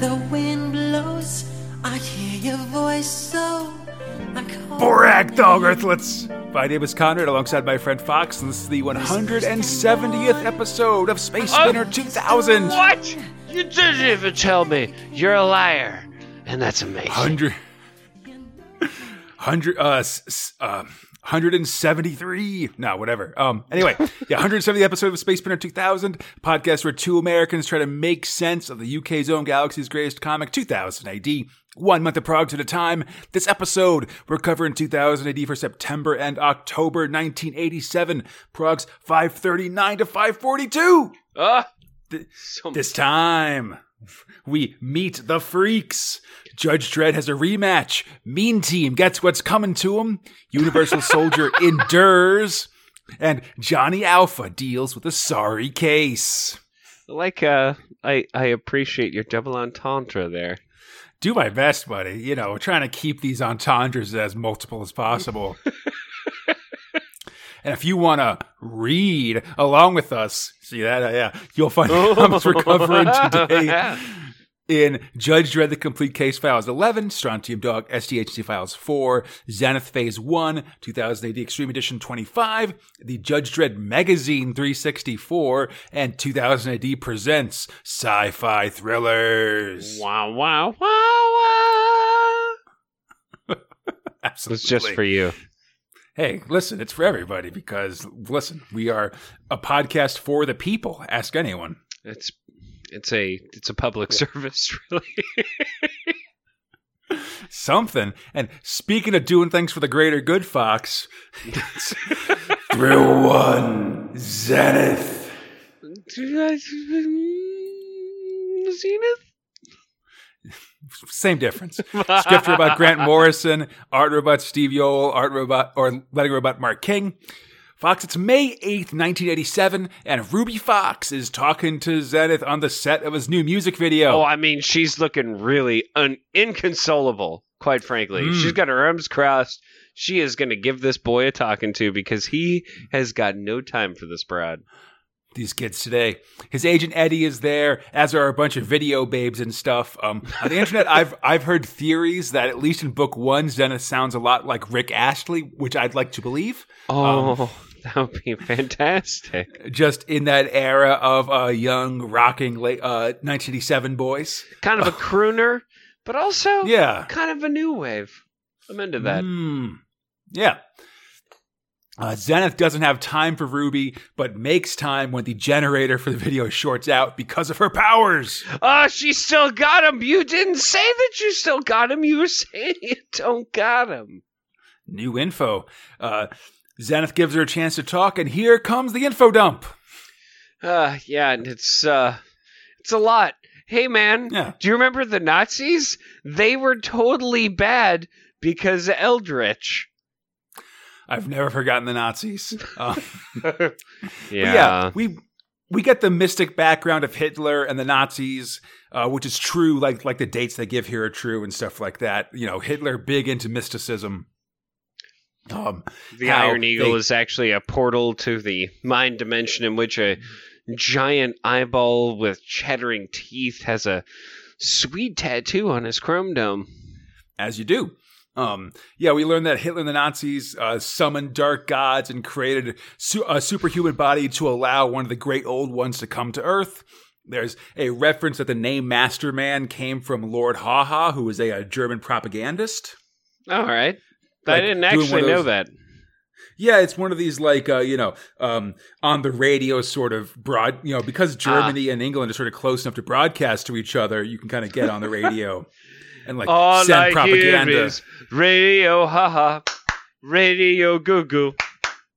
the wind blows, I hear your voice so. I call Borag Thungg Earthlets! My name is Conrad alongside my friend Fox, and this is the 170th episode of Space Spinner 2000! What? You didn't even tell me. You're a liar. And that's amazing. 100. 100, uh, s- s- uh, 173. No, whatever. Um, anyway, yeah, 170 episode of Space Spinner 2000, podcast where two Americans try to make sense of the UK's own galaxy's greatest comic, 2000 AD. One month of progs at a time. This episode, we're covering 2000 AD for September and October 1987. Progs 539 to 542. Ah, Th- so This time, we meet the freaks. Judge Dredd has a rematch. Mean Team gets what's coming to him. Universal Soldier endures. And Johnny Alpha deals with a sorry case. like uh I I appreciate your double entendre there. Do my best, buddy. You know, trying to keep these entendres as multiple as possible. and if you want to read along with us, see that? Uh, yeah, you'll find the comics we're covering today. in Judge Dredd The Complete Case Files 11, Strontium Dog SDHC Files 4, Zenith Phase 1, 2000 AD Extreme Edition 25, the Judge Dredd Magazine 364, and 2000 AD Presents Sci Fi Thrillers. Wow, wow, wow, wow. Absolutely. It's just for you. Hey, listen, it's for everybody because, listen, we are a podcast for the people. Ask anyone. It's it's a it's a public service, really. something. And speaking of doing things for the greater good, Fox, through one Zenith. Mm, zenith? Same difference. Script robot Grant Morrison, art robot Steve Yeowell, art robot or letting robot Mark King. Fox, it's May 8th, 1987, and Ruby Fox is talking to Zenith on the set of his new music video. Oh, I mean, she's looking really un- inconsolable, quite frankly. Mm. She's got her arms crossed. She is going to give this boy a talking to because he has got no time for this broad. These kids today. His agent Eddie is there, as are a bunch of video babes and stuff. Um, on the internet, I've I've heard theories that at least in book one, Zenith sounds a lot like Rick Astley, which I'd like to believe. Oh, that would be fantastic. Just in that era of uh, young, rocking late uh, 1987 boys. Kind of a crooner, but also Yeah. kind of a new wave. I'm into that. Mm. Yeah. Uh, Zenith doesn't have time for Ruby, but makes time when the generator for the video shorts out because of her powers. Oh, she still got him. You didn't say that you still got him. You were saying you don't got him. New info. Uh, Zenith gives her a chance to talk, and here comes the info dump. Uh, yeah, and it's uh, it's a lot. Hey, man, Yeah. do you remember the Nazis? They were totally bad because Eldritch. I've never forgotten the Nazis. Uh, yeah. yeah, we we get the mystic background of Hitler and the Nazis, uh, which is true. Like like the dates they give here are true and stuff like that. You know, Hitler big into mysticism. Um, the Iron Eagle they- is actually a portal to the mind dimension in which a giant eyeball with chattering teeth has a sweet tattoo on his chrome dome. as you do. Um, yeah, we learned that Hitler and the Nazis uh, summoned dark gods and created su- a superhuman body to allow one of the great old ones to come to Earth. There's a reference that the name Master Man came from Lord Haw-Haw, who was a, a German propagandist. All right. I didn't actually know that. Yeah, it's one of these like uh, you know um, on the radio sort of broad. You know, because Germany and England are sort of close enough to broadcast to each other, you can kind of get on the radio and like All send I propaganda. hear is radio haha, radio goo goo,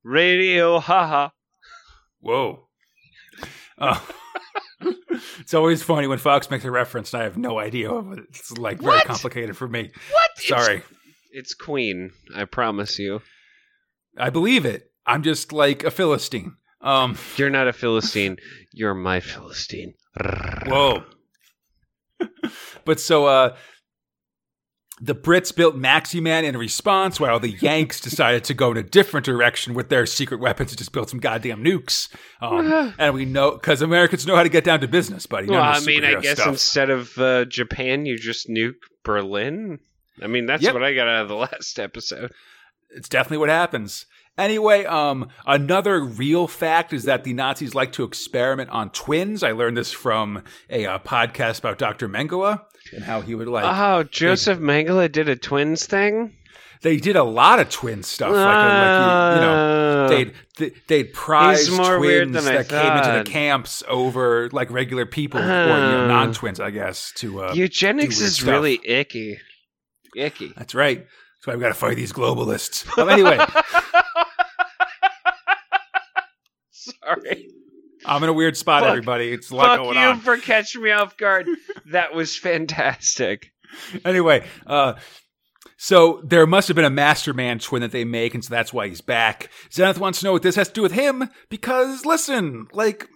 radio haha. Whoa. Uh, it's always funny when Fox makes a reference and I have no idea. It's like very What? complicated for me. What? Sorry. It's, it's Queen. I promise you. I believe it. I'm just like a Philistine. Um, You're not a Philistine. You're my Philistine. whoa. but so uh The Brits built Maximan in response, while the Yanks decided to go in a different direction with their secret weapons and just build some goddamn nukes. Um, and we know because Americans know how to get down to business, buddy. Well, I mean, I guess stuff. instead of uh, Japan, you just nuke Berlin. I mean, that's Yep. what I got out of the last episode. it's definitely what happens. Anyway, um, another real fact is that the Nazis like to experiment on twins. I learned this from a uh, podcast about Dr. Mengele and how he would like. Oh, Joseph Mengele did a twins thing. they did a lot of twin stuff, like, uh, like you, you know, Uh, they'd they'd prize twins that came into the camps over like regular people or you Uh. know, non-twins, I guess. To uh, eugenics is stuff. really icky. Icky. that's right. That's why we got to fight these globalists. Um, anyway, Sorry. I'm in a weird spot, Fuck- everybody. It's a lot Fuck going you on. for catching me off guard. that was fantastic. anyway, uh, so there must have been a Masterman twin that they make, and so that's why he's back. Zenith wants to know what this has to do with him because, listen, like,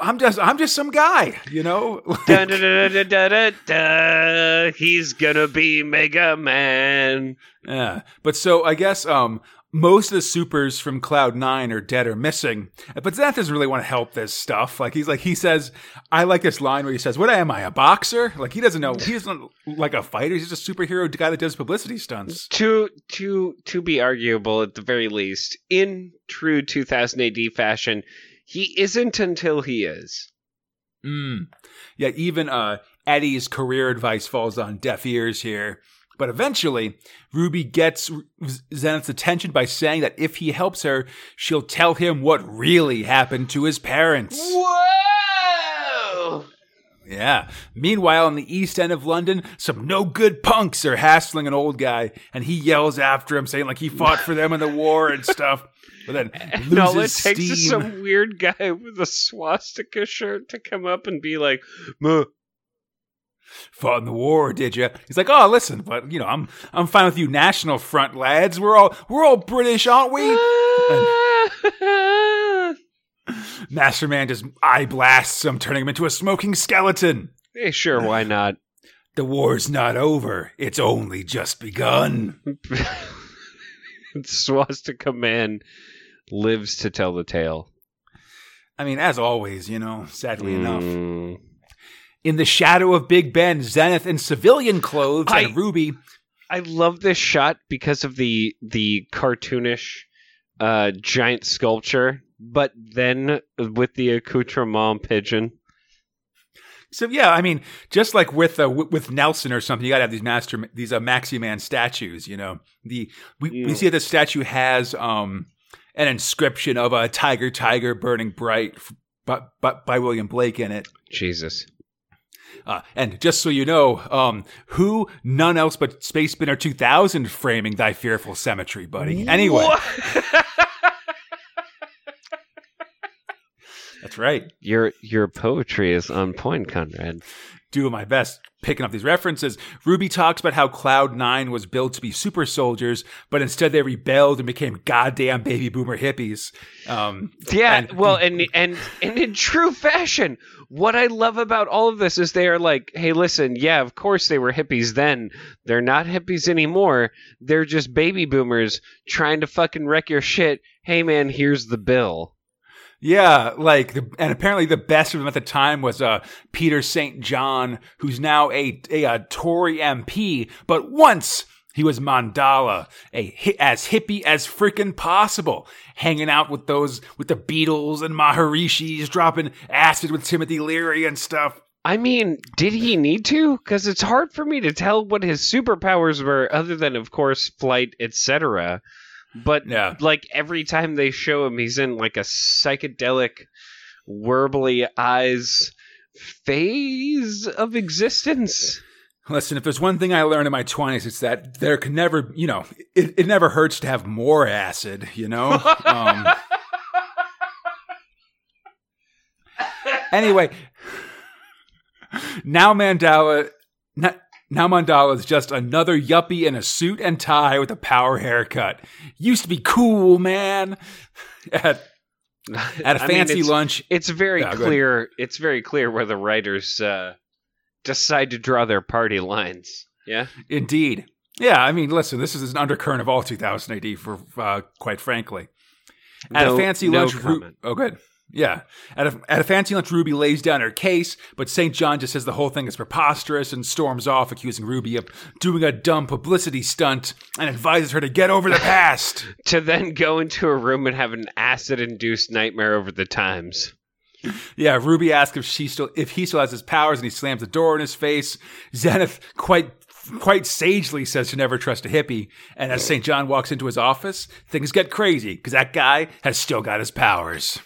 I'm just, I'm just some guy, you know. Dun, dun, dun, dun. He's gonna be Mega Man. Yeah, but so I guess um most of the supers from Cloud Nine are dead or missing. But Zenith doesn't really want to help this stuff. Like he's like he says, I like this line where he says, "What am I, a boxer?" Like he doesn't know. He doesn't like a fighter. He's just a superhero guy that does publicity stunts. To to to be arguable at the very least, in true 2000 AD fashion, he isn't until he is. Mm. Yeah, even uh, Eddie's career advice falls on deaf ears here. But eventually, Ruby gets Zenith's attention by saying that if he helps her, she'll tell him what really happened to his parents. Whoa! Yeah. Meanwhile, in the east end of London, some no good punks are hassling an old guy, and he yells after him, saying like he fought for them in the war and stuff. But then And all it loses takes is some weird guy with a swastika shirt to come up and be like, "Muh." Fought in the war, did you? He's like, oh, listen, but you know, I'm I'm fine with you, National Front lads. We're all we're all British, aren't we? Masterman just eye blasts him, turning him into a smoking skeleton. hey, sure, why not? The war's not over. It's only just begun. Swastika Man lives to tell the tale. I mean, as always, you know, sadly enough. Mm. Mm. In the shadow of Big Ben, Zenith in civilian clothes I- and Ruby. I love this shot because of the the cartoonish uh, giant sculpture, but then with the accoutrement pigeon. So yeah, I mean, just like with uh, with Nelson or something, you got to have these master these uh, Maximan statues. You know, the we, we see that the statue has um an inscription of a tiger, tiger burning bright, f- but but by William Blake in it. Jesus. Uh, and just so you know, um, who none else but Space Spinner 2000 framing thy fearful cemetery, buddy. Anyway, that's right. your your poetry is on point, Conrad. Doing my best picking up these references. Ruby talks about how Cloud Nine was built to be super soldiers, but instead they rebelled and became goddamn baby boomer hippies. Um, Yeah, And- well, and and and in true fashion, what I love about all of this is they are like, hey, listen, yeah, of course they were hippies then. They're not hippies anymore. They're just baby boomers trying to fucking wreck your shit. Hey, man, here's the bill. Yeah, like, the, and apparently the best of them at the time was uh, Peter St. John, who's now a, a, a Tory MP, but once he was Mandala, a as hippie as freaking possible, hanging out with those with the Beatles and Maharishis, dropping acid with Timothy Leary and stuff. I mean, did he need to? Because it's hard for me to tell what his superpowers were, other than, of course, flight, etc. But Yeah. like every time they show him, he's in like a psychedelic, warbly eyes phase of existence. Listen, if there's one thing I learned in my 20s, it's that there can never, you know, it, it never hurts to have more acid, you know? Um, anyway, now Mandala, na- now Mandala is just another yuppie in a suit and tie with a power haircut. Used to be cool, man. At, at a I mean, fancy it's- lunch. It's very clear. It's very clear where the writers uh, decide to draw their party lines. Yeah. Indeed. Yeah, I mean, listen, this is an undercurrent of all 2000 AD, for uh, quite frankly. At No- a fancy no lunch, Ru- oh, good. Yeah, at a, at a fancy lunch, Ruby lays down her case, but St. John just says the whole thing is preposterous and storms off, accusing Ruby of doing a dumb publicity stunt and advises her to get over the past. To then go into a room and have an acid-induced nightmare over the times. Yeah, Ruby asks if she still if he still has his powers, and he slams the door in his face. Zenith quite quite sagely says to never trust a hippie. And as St. John walks into his office, things get crazy because that guy has still got his powers.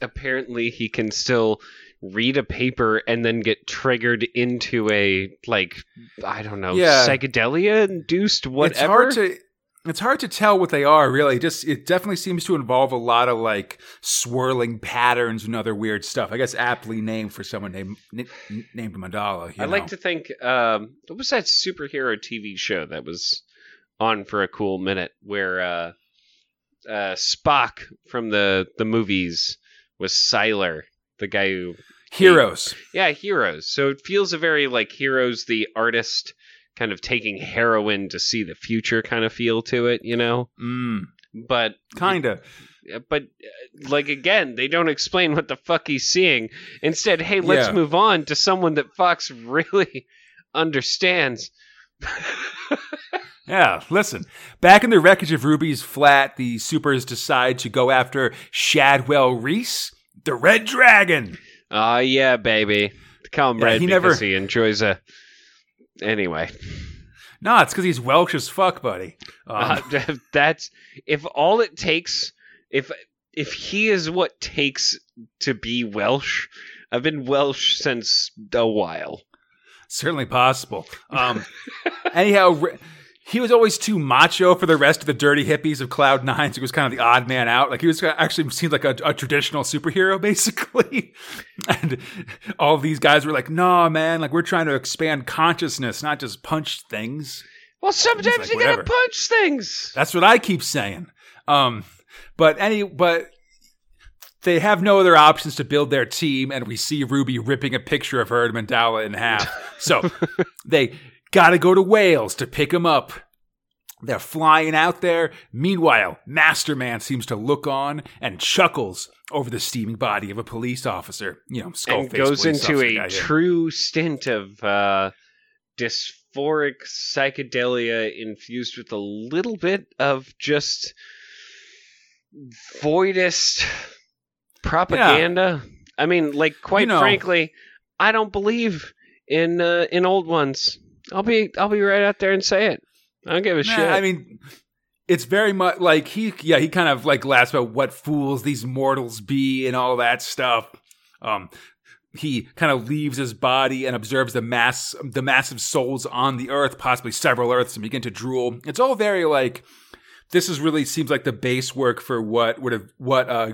Apparently, he can still read a paper and then get triggered into a like I don't know Yeah. psychedelia induced whatever. It's hard to it's hard to tell what they are really. Just it definitely seems to involve a lot of like swirling patterns and other weird stuff. I guess aptly named for someone named n- named Mandala. I like to think um, what was that superhero TV show that was on for a cool minute where uh, uh, Spock from the the movies was Sylar, the guy who heroes. yeah Heroes. So it feels a very like Heroes the artist kind of taking heroin to see the future kind of feel to it, you know. Mm, But kinda. but uh, like again, they don't explain what the fuck he's seeing. Instead, hey, let's Yeah. move on to someone that Fox really understands. Yeah, listen. Back in the wreckage of Ruby's flat, the supers decide to go after Siadwel Rhys, the Red Dragon. Ah, yeah, baby. Call him Yeah, Red he because never- he enjoys a. Anyway, No, it's because he's Welsh as fuck, buddy. Um, uh, that's if all it takes. If if he is what takes to be Welsh, I've been Welsh since a while. certainly possible. Um, anyhow, Re- he was always too macho for the rest of the dirty hippies of Cloud Nine. So he was kind of the odd man out. Like he was actually seemed like a, a traditional superhero, basically. and all these guys were like, "Nah, man. Like we're trying to expand consciousness, not just punch things." Well, sometimes like, you gotta punch things. That's what I keep saying. Um, but any, but they have no other options to build their team, and we see Ruby ripping a picture of her and Mandala in half. So they got to go to Wales to pick him up. They're flying out there. Meanwhile, Masterman seems to look on and chuckles over the steaming body of a police officer. You know, skull and goes into a true stint of uh, dysphoric psychedelia infused with a little bit of just voidist propaganda. I mean, like quite You know- frankly, I don't believe in uh, in old ones. I'll be I'll be right out there and say it. I don't give a Nah, shit. I mean, it's very much like he, yeah, he kind of like laughs about what fools these mortals be and all that stuff. Um, he kind of leaves his body and observes the mass, the massive souls on the earth, possibly several earths, and begin to drool. It's all very like. This is really seems like the base work for what would have what uh,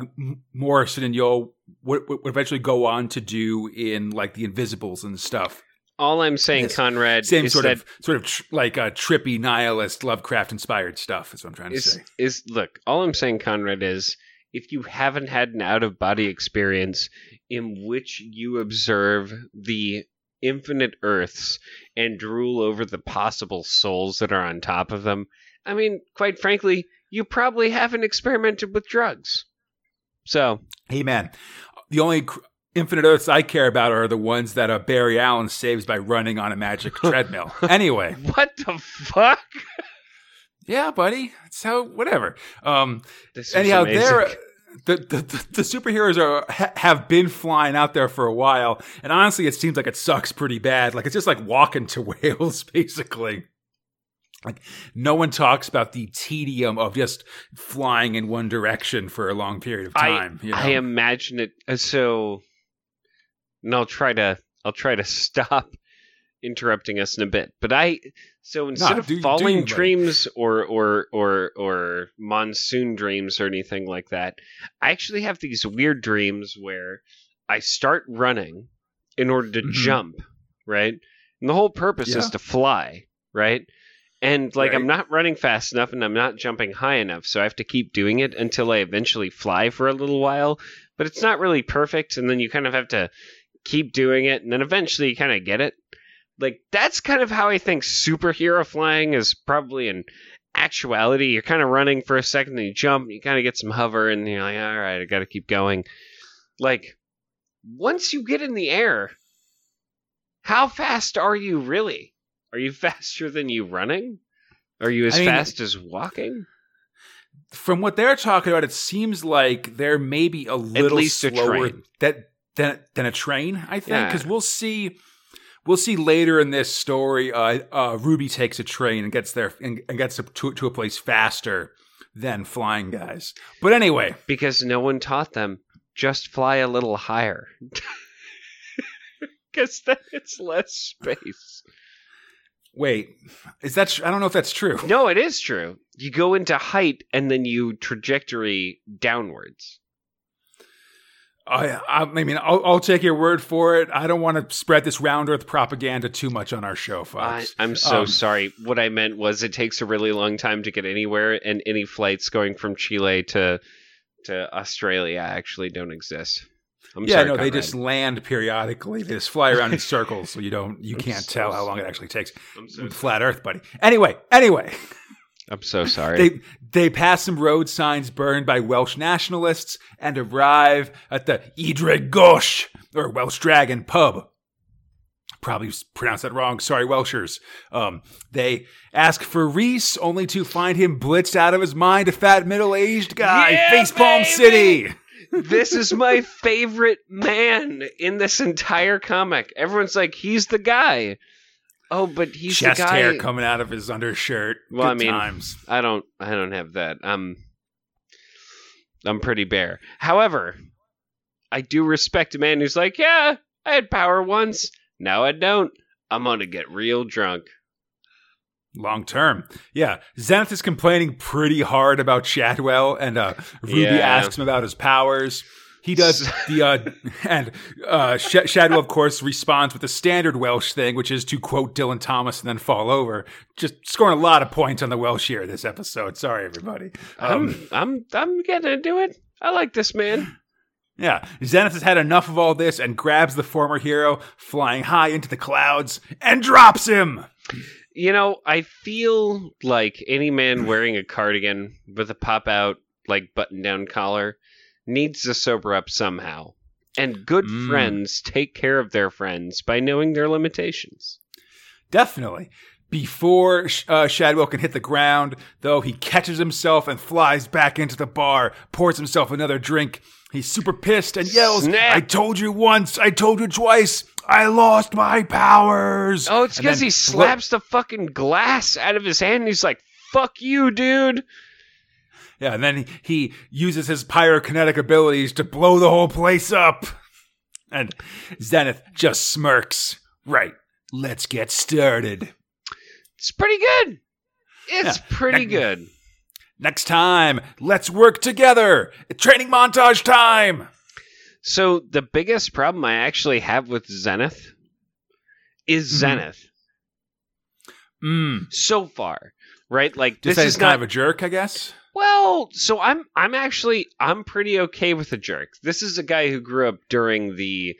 Morrison and Yeowell would, would eventually go on to do in like the Invisibles and stuff. All I'm saying, Yes. Conrad, Same is sort that of sort of tr- like a trippy nihilist Lovecraft inspired stuff. Is what I'm trying to is say. is look all i'm saying conrad is if you haven't had an out of body experience in which you observe the infinite earths and drool over the possible souls that are on top of them i mean quite frankly you probably haven't experimented with drugs so Hey man, the only infinite Earths I care about are the ones that uh, Barry Allen saves by running on a magic treadmill. Anyway, what the fuck yeah, buddy, So whatever. Um, this is anyhow, amazing. they're. The, the, the, the superheroes are ha, have been flying out there for a while, and honestly, it seems like it sucks pretty bad. Like it's just like walking to Wales, basically. Like no one talks about the tedium of just flying in one direction for a long period of time. I, you know? I imagine it uh, so and I'll try to I'll try to stop interrupting us in a bit. But I so instead of do- do falling dreams or or or or monsoon dreams or anything like that, I actually have these weird dreams where I start running in order to Mhm. jump, right? And the whole purpose is to fly, right? And like I'm not running fast enough and I'm not jumping high enough, so I have to keep doing it until I eventually fly for a little while. But it's not really perfect, and then you kind of have to keep doing it, and then eventually you kind of get it. Like that's kind of how I think superhero flying is probably in actuality. You're kind of running for a second, then you jump, you kind of get some hover, and you're like, all right, I got to keep going. Like once you get in the air, how fast are you really? Are you faster than you running? Are you as I mean- fast as walking? From what they're talking about, it seems like they're maybe a little a slower train. that than than a train. I think Yeah. because we'll see. We'll see later in this story. Uh, uh, Ruby takes a train and gets there and, and gets to, to a place faster than flying guys. But anyway, Because no one taught them. Just fly a little higher. Because then it's less space. wait, is that? Tr- I don't know if that's true. No, it is true. You go into height and then you trajectory downwards. I, I mean, I'll, I'll take your word for it. I don't want to spread this round earth propaganda too much on our show, I, folks. I'm so Um, sorry. What I meant was it takes a really long time to get anywhere, and any flights going from Chile to to Australia actually don't exist. I'm yeah, sorry, no, they just land periodically. They just fly around in circles, so you don't, you I'm can't so tell how long it actually takes. So, Flat Earth, buddy. Anyway, anyway, I'm so sorry. they they pass some road signs burned by Welsh nationalists and arrive at the Y Ddraig Goch or Welsh Dragon pub. Probably pronounced that wrong. Sorry, Welshers. Um, they ask for Rhys, only to find him blitzed out of his mind, a fat middle-aged guy, Yeah, Facepalm! City. this is my favorite man in this entire comic. Everyone's like, he's the guy. Oh, but he's Chest the guy. hair coming out of his undershirt. Well, I mean, times. I don't I don't have that. I'm I'm pretty bare. However, I do respect a man who's like, yeah, I had power once. Now I don't. I'm gonna get real drunk. long term. Yeah, Zenith is complaining pretty hard about Siadwel, and uh, Ruby Yeah. asks him about his powers. He does the uh, and uh, Sh- Siadwel, of course, responds with the standard Welsh thing, which is to quote Dylan Thomas and then fall over. Just scoring a lot of points on the Welsh here this episode. Sorry, everybody. Um, I'm I'm I'm gonna do it. I like this man. yeah, Zenith has had enough of all this and grabs the former hero, flying high into the clouds, and drops him. You know, I feel like any man wearing a cardigan with a pop out like button down collar needs to sober up somehow. And good Mm. friends take care of their friends by knowing their limitations. Definitely. Before uh, Siadwel can hit the ground, though, he catches himself and flies back into the bar, pours himself another drink. He's super pissed and yells, Snap. I told you once, I told you twice, I lost my powers. Oh, it's because he slaps the fucking glass out of his hand and he's like, fuck you, dude. Yeah, and then he, he uses his pyrokinetic abilities to blow the whole place up. And Zenith just smirks. Right, let's get started. It's pretty good. It's Yeah. pretty Next- good. Next time, let's work together. Training montage time. So the biggest problem I actually have with Zenith is Mhm. Zenith Mm. so far, right? Like Just this is kind not of a jerk, I guess. Well. So I'm I'm actually I'm pretty okay with the jerk. This is a guy who grew up during the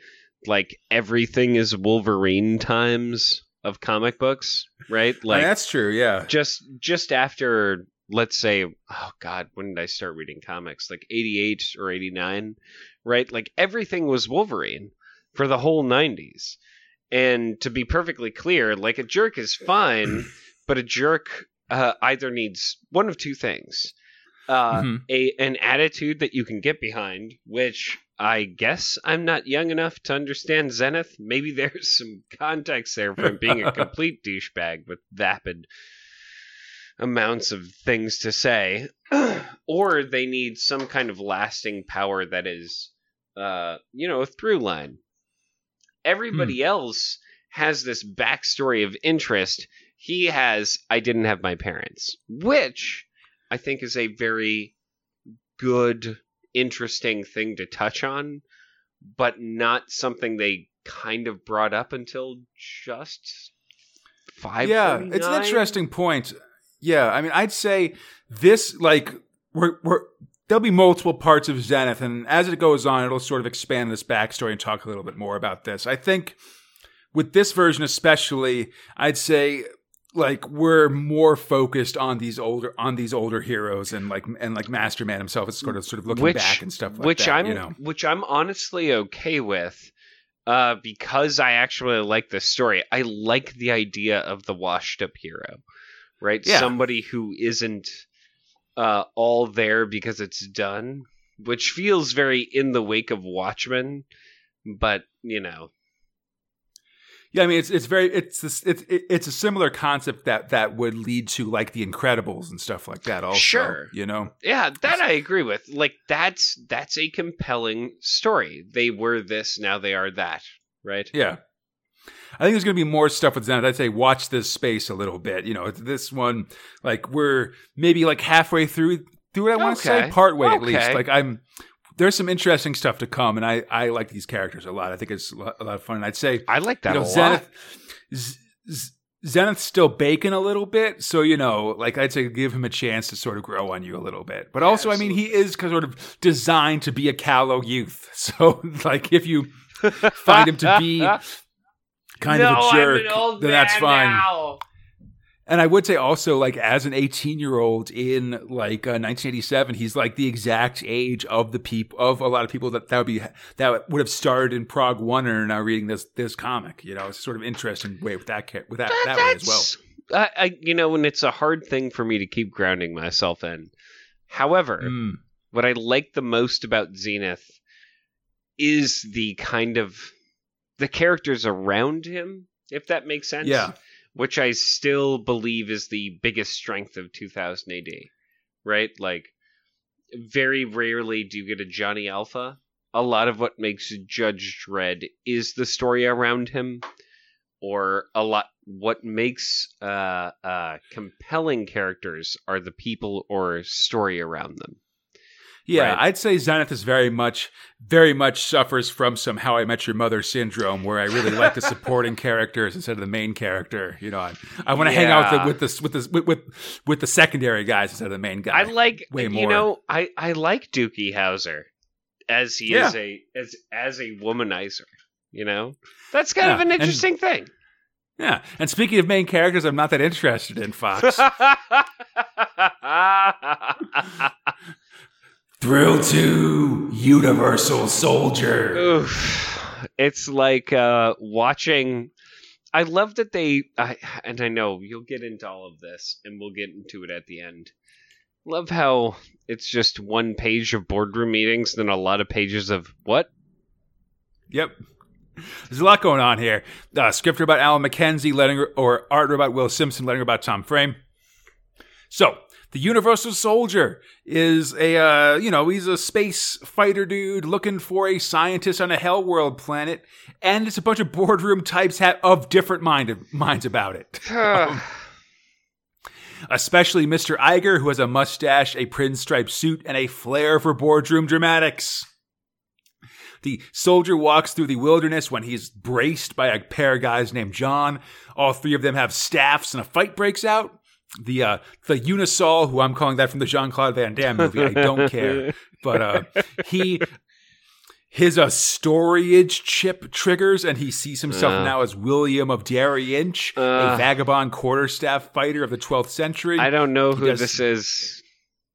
like everything is Wolverine times of comic books, right? Like that's true. Yeah. just just after let's say oh god when did i start reading comics like 88 or 89 right like everything was wolverine for the whole 90s and to be perfectly clear like a jerk is fine but a jerk uh, either needs one of two things uh, Mhm. a an attitude that you can get behind which i guess i'm not young enough to understand zenith maybe there's some context there from being a complete douchebag with vapid amounts of things to say, or they need some kind of lasting power that is, uh, you know, a through line. Everybody else has this backstory of interest. He has, I didn't have my parents, which I think is a very good, interesting thing to touch on, but not something they kind of brought up until just five. yeah, it's an interesting point. Yeah, I mean, I'd say this like we're we're there'll be multiple parts of Zenith, and as it goes on, it'll sort of expand this backstory and talk a little bit more about this. I think with this version especially, I'd say like we're more focused on these older on these older heroes and like and like Master Man himself is sort of sort of looking Which- back and stuff like which that. I'm you know, which I'm honestly okay with, uh, because I actually like this story. I like the idea of the washed up hero, right? Yeah. Somebody who isn't uh, all there because it's done, which feels very in the wake of Watchmen, but you know, yeah. I mean, it's it's very it's this, it's it's a similar concept that that would lead to like the Incredibles and stuff like that. Also, Sure. you know, yeah, that I agree with. Like that's that's a compelling story. They were this, now they are that, right? Yeah. I think there's going to be more stuff with Zenith. I'd say watch this space a little bit. You know, this one, like we're maybe like halfway through through it. I want to say Okay. part way at least. Like I'm, there's some interesting stuff to come, and I I like these characters a lot. I think it's a lot, a lot of fun. And I'd say I like that you know a lot. Zenith, Z- Z- Zenith's still baking a little bit, so you know, like I'd say, give him a chance to sort of grow on you a little bit. But also, I mean, he is sort of designed to be a callow youth. So, like, if you find him to be kind of a jerk, then that's fine. And I would say also, like, as an 18 year old in like uh, 1987, he's like the exact age of the people of a lot of people that that would be that would have started in Prog One and are now reading this this comic. You know, it's sort of interesting way with that with that that way as well. well. I, I, you know, and it's a hard thing for me to keep grounding myself in. However, Mm. what I like the most about Zenith is the kind of the characters around him, if that makes sense. Yeah. Which I still believe is the biggest strength of 2000 AD. Right? Like, very rarely do you get a Johnny Alpha. A lot of what makes Judge Dredd is the story around him, or a lot what makes uh, uh, compelling characters are the people or story around them. Yeah, Right. I'd say Zenith is very much, very much suffers from some How I Met Your Mother syndrome, where I really like the supporting characters instead of the main character. You know, I, I want to hang out with the, with the with the with, with with the secondary guys instead of the main guy. I like way more. you know I I like Doogie Howser as he Yeah. is a as as a womanizer. You know that's kind of Yeah, an and- interesting thing. yeah, and speaking of main characters, I'm not that interested in Fox. Thrill to Universal Soldier. Oof. It's like uh, watching. I love that they, I, and I know you'll get into all of this, and we'll get into it at the end. Love how it's just one page of boardroom meetings, then a lot of pages of what? Yep. There's a lot going on here. Uh, script about Alan McKenzie, letting or art about Will Simpson, letting about Tom Frame. So the Universal Soldier is a uh, you know he's a space fighter dude looking for a scientist on a hell world planet, and it's a bunch of boardroom types ha- of different mind- minds about it. Especially Mr. Iger, who has a mustache, a pinstripe suit, and a flair for boardroom dramatics. The soldier walks through the wilderness when he's braced by a pair of guys named John. All three of them have staffs, and a fight breaks out. The uh, the Unisol, who I'm calling that from the Jean Claude Van Damme movie, I don't care, but uh, he his uh, storage chip triggers, and he sees himself Uh. now as William of Derry Inch, a Uh. vagabond quarterstaff fighter of the 12th century. I don't know who does- this is.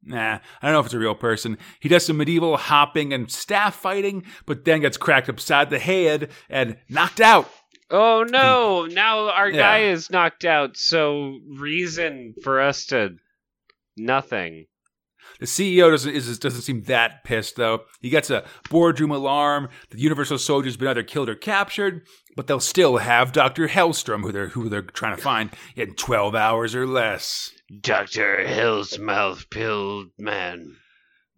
Nah, I don't know if it's a real person. He does some medieval hopping and staff fighting, but then gets cracked upside the head and knocked out. Oh no! Hmm. Now our Yeah. guy is knocked out. So reason for us to nothing. The CEO doesn't is, doesn't seem that pissed though. He gets a boardroom alarm. The Universal Soldier's been either killed or captured, but they'll still have Doctor Hellstrom, who they're who they're trying to find in twelve hours or less. Doctor Hillsmouth Pilled Man.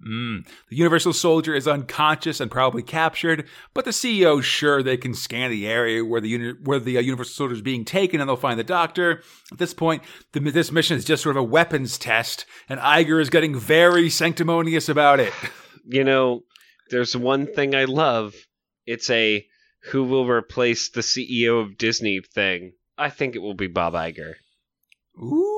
Mm. The Universal Soldier is unconscious and probably captured, but the CEO's sure they can scan the area where the uni- where the uh, Universal Soldier is being taken, and they'll find the Doctor. At this point, the, this mission is just sort of a weapons test, and Iger is getting very sanctimonious about it. You know, there's one thing I love. It's a who will replace the CEO of Disney thing. I think it will be Bob Iger. Ooh,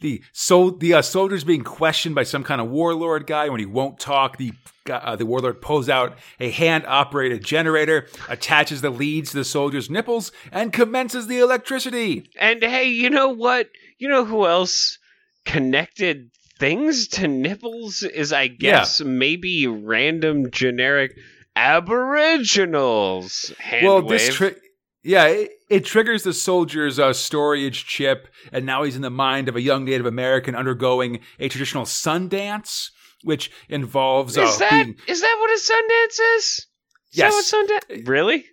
the so the uh, soldiers being questioned by some kind of warlord guy when he won't talk. The uh, the warlord pulls out a hand operated generator, attaches the leads to the soldier's nipples, and commences the electricity. And hey, you know what? You know who else connected things to nipples is I guess maybe random generic aboriginals. Hand well, wave. this tri- yeah, it, it triggers the soldier's uh, storage chip, and now he's in the mind of a young Native American undergoing a traditional sun dance, which involves uh, is that being is that what a Sundance is? Is Yes. that what Sundance? Really?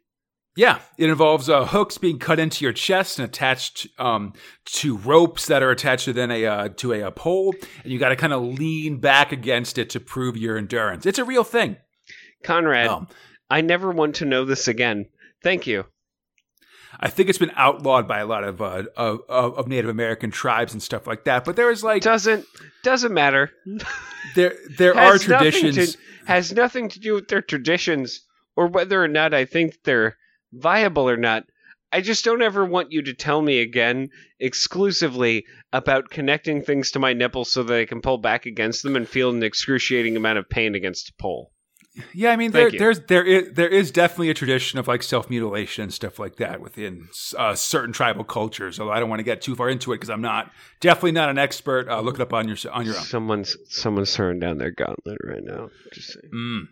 Yeah, it involves uh, hooks being cut into your chest and attached um, to ropes that are attached to then a uh, to a, uh pole, and you got to kind of lean back against it to prove your endurance. It's a real thing. Conrad, Um, I never want to know this again. Thank you. I think it's been outlawed by a lot of, uh, of of Native American tribes and stuff like that. But there is like Doesn't doesn't matter. there there are Has nothing traditions. to, has nothing to do with their traditions or whether or not I think they're viable or not. I just don't ever want you to tell me again exclusively about connecting things to my nipples so that I can pull back against them and feel an excruciating amount of pain against a pole. Yeah, I mean, there, there's there is there is definitely a tradition of like self mutilation and stuff like that within uh, certain tribal cultures. Although I don't want to get too far into it because I'm not definitely not an expert. Uh, look it up on your on your own. Someone's someone's throwing down their gauntlet right now. Just saying. Mm.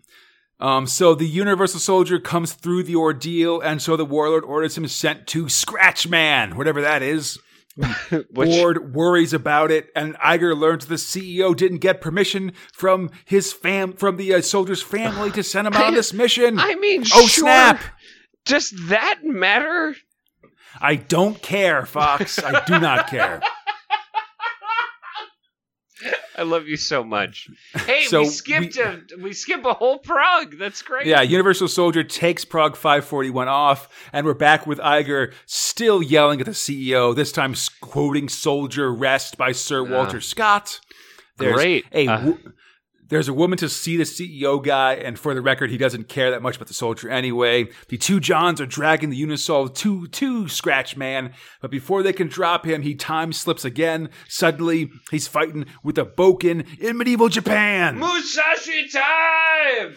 Um, so the Universal Soldier comes through the ordeal, and so the Warlord orders him sent to Scratch Man, whatever that is. Which Ward worries about it, and Iger learns the CEO didn't get permission from his fam from the uh, soldier's family to send him on this mission. I mean, oh sure. snap! Does that matter? I don't care, Fox. I do not care. I love you so much. Hey, So we skipped we- a we skip a whole prog. That's great. Yeah, Universal Soldier takes Prog 541 off, and we're back with Iger still yelling at the CEO, this time quoting Soldier Rest by Sir Walter Scott. There's Great. A, Uh, there's a woman to see the CEO guy, and for the record, he doesn't care that much about the soldier anyway. The two Johns are dragging the Unisol to, to Scratch Man, but before they can drop him, he time slips again. Suddenly, he's fighting with a bokken in medieval Japan. Musashi time.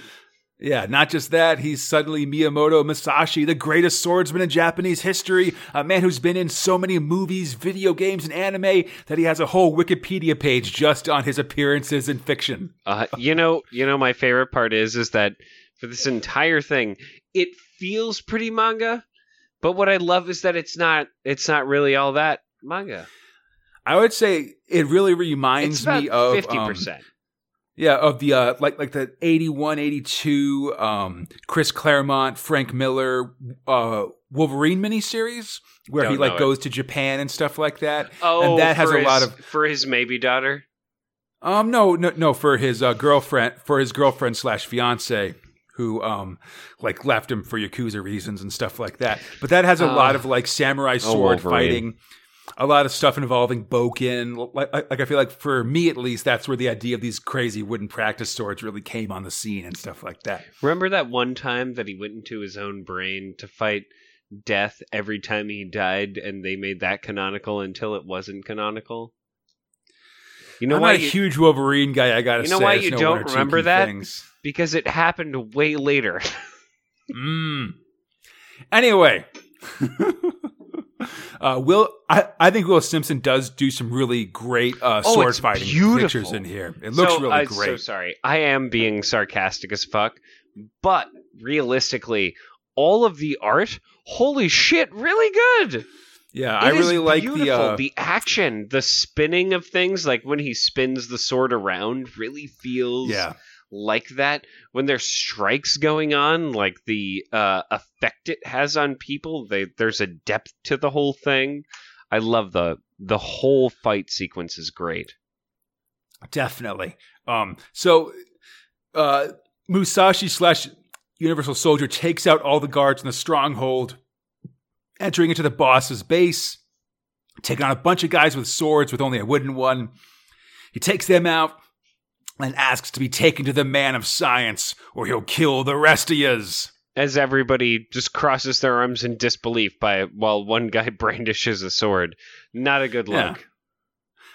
Yeah, not just that, he's suddenly Miyamoto Musashi, the greatest swordsman in Japanese history, a man who's been in so many movies, video games, and anime that he has a whole Wikipedia page just on his appearances in fiction. Uh, you know, you know, my favorite part is is that for this entire thing, it feels pretty manga, but what I love is that it's not. It's not really all that manga. I would say it really reminds me of fifty um, percent. Yeah, of the uh like like the 81 82 um Chris Claremont, Frank Miller uh Wolverine miniseries where he Don't like know it. goes to Japan and stuff like that. Oh, and that has for a lot his- of for his maybe daughter. Um, no, no, no, for his uh, girlfriend, for his girlfriend slash fiance, who um, like left him for yakuza reasons and stuff like that. But that has a Oh. lot of like samurai sword Wolverine. fighting, a lot of stuff involving bokken. Like, like, like I feel like for me at least, that's where the idea of these crazy wooden practice swords really came on the scene and stuff like that. Remember that one time that he went into his own brain to fight death every time he died, and they made that canonical until it wasn't canonical. You know I'm why? not a you- huge Wolverine guy. I gotta You know say, why you know don't one or two remember that? things. because it happened way later. Mm. Anyway, uh, Will I, I think Will Simpson does do some really great uh, Oh, sword fighting beautiful. pictures in here. It looks so, really I'm great. So sorry, I am being sarcastic as fuck, but realistically, all of the art, holy shit, really good. yeah, I It is really like the uh, the action, the spinning of things, like when he spins the sword around, really feels yeah. Like that. When there's strikes going on, like the uh, effect it has on people, they, there's a depth to the whole thing. I love the the whole fight sequence is great. Definitely. Um, so, uh, Musashi slash Universal Soldier takes out all the guards in the stronghold, entering into the boss's base, taking on a bunch of guys with swords with only a wooden one. He takes them out and asks to be taken to the man of science, or he'll kill the rest of yous. as everybody just crosses their arms in disbelief by while one guy brandishes a sword. Not a good look. Yeah.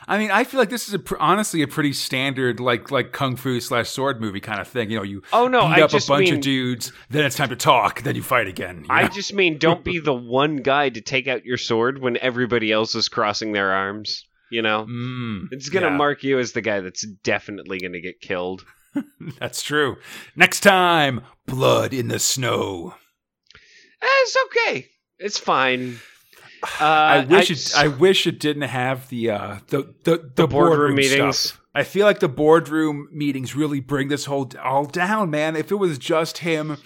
I mean, I feel like this is a pr- honestly a pretty standard like like kung fu slash sword movie kind of thing. You know, you Oh no, beat I up just a bunch mean of dudes, then it's time to talk, then you fight again. you I know? just mean don't be the one guy to take out your sword when everybody else is crossing their arms. You know, Mm, it's gonna yeah, mark you as the guy that's definitely gonna get killed. That's true. Next time, blood in the snow. Eh, it's okay. It's fine. Uh, I wish just- it. I wish it didn't have the uh, the the, the, The boardroom boardroom meetings. Stuff. I feel like the boardroom meetings really bring this whole all down, man. If it was just him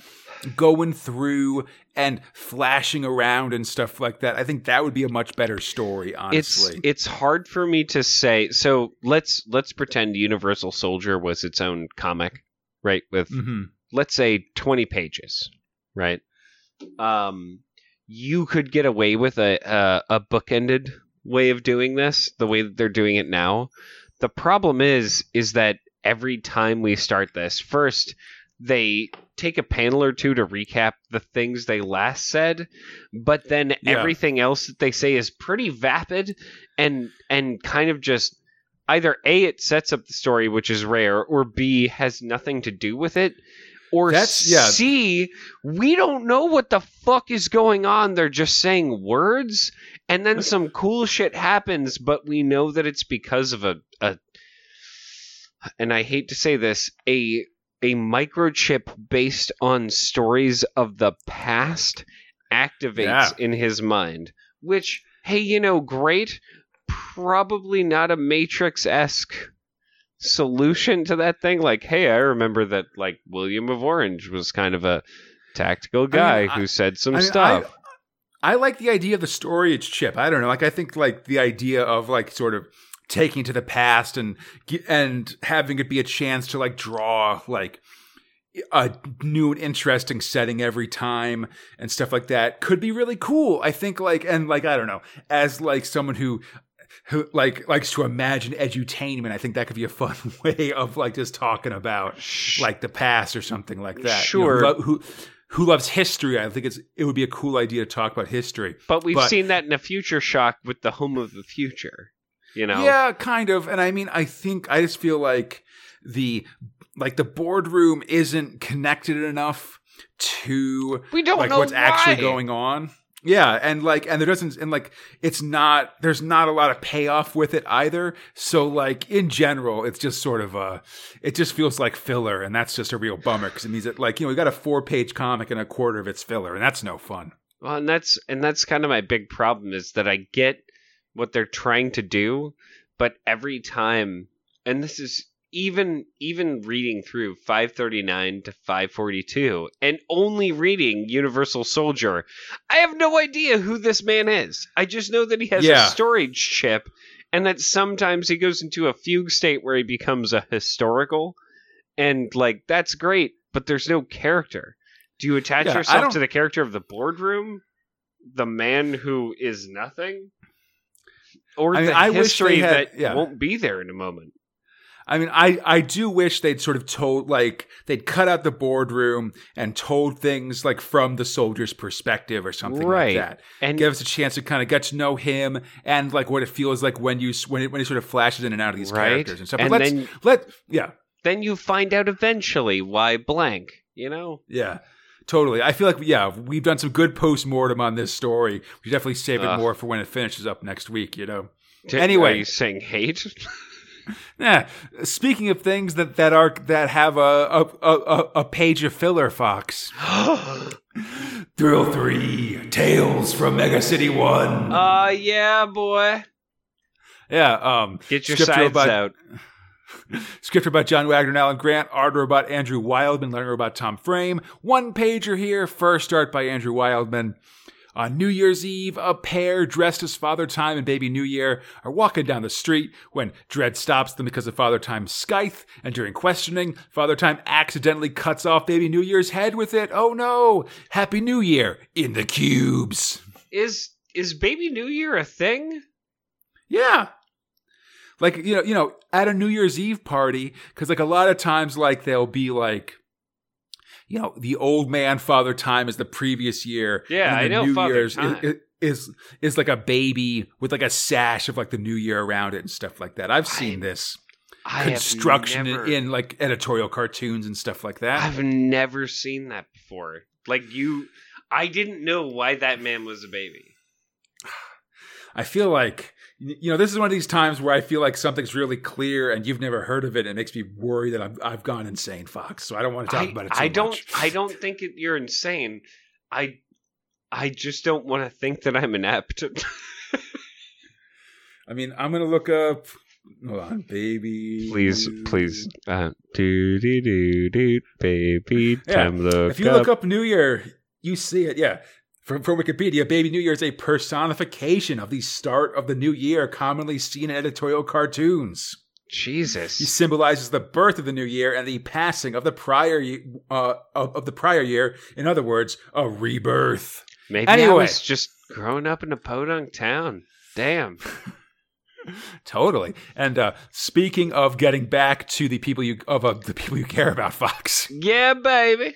going through and flashing around and stuff like that, I think that would be a much better story. it's Honestly, it's hard for me to say. So let's let's pretend Universal Soldier was its own comic, right? With hmm let's say 20 pages, right? Um, you could get away with a, a a bookended way of doing this, the way that they're doing it now. The problem is, is that every time we start this, first they take a panel or two to recap the things they last said, but then Yeah. everything else that they say is pretty vapid and and kind of just either a it sets up the story which is rare or b has nothing to do with it or That's- yeah. c we don't know what the fuck is going on they're just saying words and then some cool shit happens but we know that it's because of a, a and i hate to say this a a microchip based on stories of the past activates Yeah. in his mind which hey you know great probably not a matrix esque solution to that thing. Like, hey, I remember that like William of Orange was kind of a tactical guy I- who said some I mean, stuff. I, I like the idea of the storage chip. I don't know. Like, I think like the idea of like sort of taking to the past and and having it be a chance to like draw like a new and interesting setting every time and stuff like that could be really cool. I think like and like I don't know, as like someone who who like likes to imagine edutainment, I think that could be a fun way of like just talking about like the past or something like that. You know, Sure. who, who who loves history? I think it's it would be a cool idea to talk about history. but we've but- seen that in a future shock with the Home of the Future. You know, Yeah, kind of. And I mean, I think I just feel like the like the boardroom isn't connected enough to we don't like know what's actually going on. Yeah, and like and there doesn't and like it's not there's not a lot of payoff with it either. So like in general, it's just sort of a it just feels like filler, and that's just a real bummer because it means that like you know we got a four page comic and a quarter of it's filler, and that's no fun. Well, and that's and that's kind of my big problem is that I get what they're trying to do, but every time, and this is even even reading through 539 to 542 and only reading Universal Soldier, I have no idea who this man is. I just know that he has Yeah. a storage chip and that sometimes he goes into a fugue state where he becomes a historical and like that's great, but there's no character. Do you attach Yeah, yourself to the character of the boardroom? The man who is nothing? Or I mean, the I history had- that yeah. won't be there in a moment? I mean, I, I do wish they'd sort of told, like, they'd cut out the boardroom and told things, like, from the soldier's perspective or something Right. like that. And Give us a chance to kind of get to know him and, like, what it feels like when you, when it, when he sort of flashes in and out of these Right. characters and stuff. And but let's, then- let, yeah, then you find out eventually why blank, you know? yeah. Totally. I feel like, yeah, we've done some good post mortem on this story. We should definitely save it Ugh. more for when it finishes up next week, you know? D- Anyway. Are you saying hate? Yeah. Speaking of things that, that are, that have a, a, a, a- a page of filler, Fox. Thrill 3 Tales from Mega City 1. uh yeah, boy. yeah, um Get your script sides robot- out. Script about John Wagner and Alan Grant, art robot Andrew Wildman, letter about Tom Frame. One pager here, first art by Andrew Wildman. On New Year's Eve, a pair dressed as Father Time and Baby New Year are walking down the street when Dredd stops them because of Father Time's scythe, and during questioning, Father Time accidentally cuts off Baby New Year's head with it. Oh no! Happy New Year in the cubes. Is is Baby New Year a thing? Yeah. Like you know, you know, at a New Year's Eve party, because like a lot of times, like they'll be like, you know, the old man Father Time is the previous year. Yeah, I know New Father Year's Time. Is, is is like a baby with like a sash of like the new year around it and stuff like that. I've seen I- this I construction never- in, in like editorial cartoons and stuff like that. I've never seen that before. Like you, I didn't know why that man was a baby. I feel like you know this is one of these times where I feel like something's really clear and you've never heard of it. And it makes me worry that I've, I've gone insane, Fox. So I don't want to talk I, about it. Too I don't. much. I don't think it, you're insane. I, I just don't want to think that I'm inept. I mean, I'm gonna look up. Hold on, baby. please, please, uh, do do do do, baby, Yeah, time look If you up. look up New Year, you see it. Yeah. For, for Wikipedia, Baby New Year is a personification of the start of the new year, commonly seen in editorial cartoons. Jesus. He symbolizes the birth of the new year and the passing of the prior uh, of, of the prior year. In other words, a rebirth. maybe I was just growing up in a podunk town. Damn. Totally. And uh, speaking of getting back to the people you of uh, the people you care about, Fox. Yeah, baby.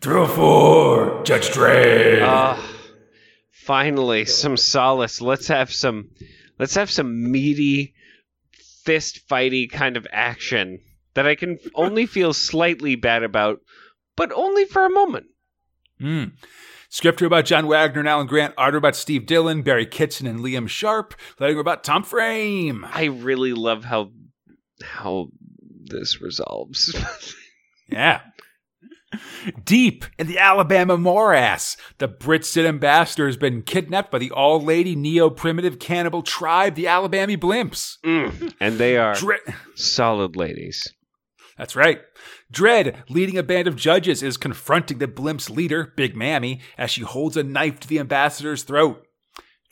Through four, Judge Dredd. Ah, finally, some solace. Let's have some. Let's have some meaty, fist fighty kind of action that I can only feel slightly bad about, but only for a moment. Mm. Script about John Wagner and Alan Grant, art about Steve Dillon, Barry Kitson, and Liam Sharp, lettering about Tom Frame. I really love how how this resolves. Yeah. Deep in the Alabama morass, the Brit-Cit ambassador has been kidnapped by the all lady neo primitive cannibal tribe, the Alabama Blimps. Mm, and they are Dre- solid ladies. That's right. Dredd, leading a band of judges, is confronting the Blimp's leader, Big Mammy, as she holds a knife to the ambassador's throat.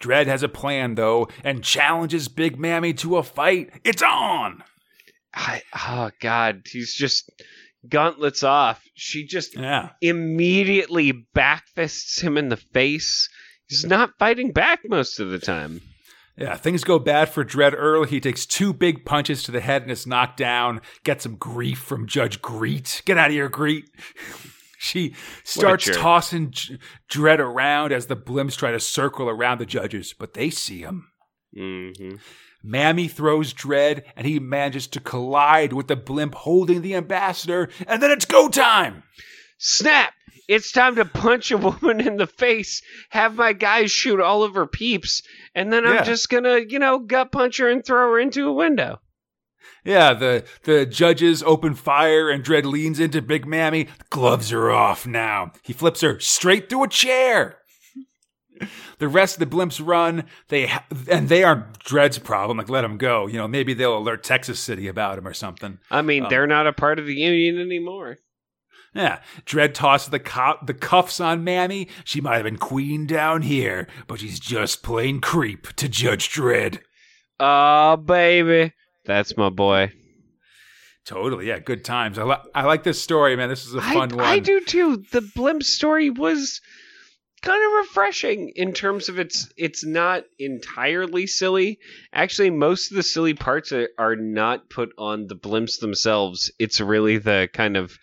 Dredd has a plan, though, and challenges Big Mammy to a fight. It's on! I, oh God, he's just gauntlets off. She just Yeah. immediately backfists him in the face. He's not fighting back most of the time. Yeah, things go bad for Dredd early. He takes two big punches to the head and is knocked down. Gets some grief from Judge Greet. Get out of here, Greet. she starts tossing Dredd around as the blimps try to circle around the judges, but they see him. hmm Mammy throws Dredd, and he manages to collide with the blimp holding the ambassador, and then it's go time! Snap! It's time to punch a woman in the face, have my guys shoot all of her peeps, and then I'm Yeah. just gonna, you know, gut punch her and throw her into a window. Yeah, the, the judges open fire, and Dredd leans into Big Mammy. Gloves are off now. He flips her straight through a chair. The rest of the blimps run. They ha- and they aren't Dredd's problem. Like let them go. You know, maybe they'll alert Texas City about him or something. I mean, Um, they're not a part of the union anymore. Yeah, Dredd tosses the co- the cuffs on Mammy. She might have been queen down here, but she's just plain creep to Judge Dredd. Oh, baby. That's my boy. Totally, yeah, good times. I, li- I like this story, man. This is a fun one. I do too. The blimp story was kind of refreshing in terms of it's it's not entirely silly. Actually, most of the silly parts are, are not put on the blimps themselves. It's really the kind of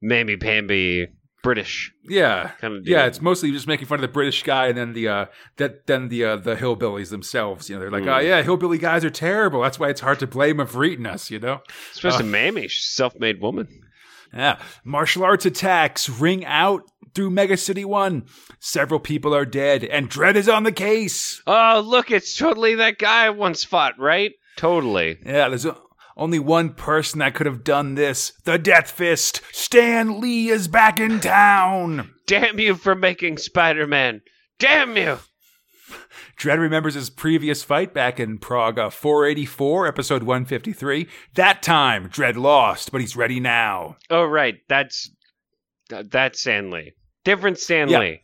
mammy pamby British Yeah, kind of yeah. It's mostly just making fun of the British guy, and then the uh, that then the uh, the hillbillies themselves. You know, they're like, Mm. oh yeah, hillbilly guys are terrible. That's why it's hard to blame them for eating us. You know. Especially uh, Mammy, she's a self-made woman. Yeah. Martial arts attacks ring out through Mega City One. Several people are dead, and Dredd is on the case. Oh, look, it's totally that guy I once fought, right? Totally. Yeah, there's only one person that could have done this. The Death Fist. Stan Lee is back in town. Damn you for making Spider-Man. Damn you. Dredd remembers his previous fight back in Prog uh, 484, episode 153. That time, Dredd lost, but he's ready now. Oh, right. That's that's Stanley. Different Stanley. Yeah.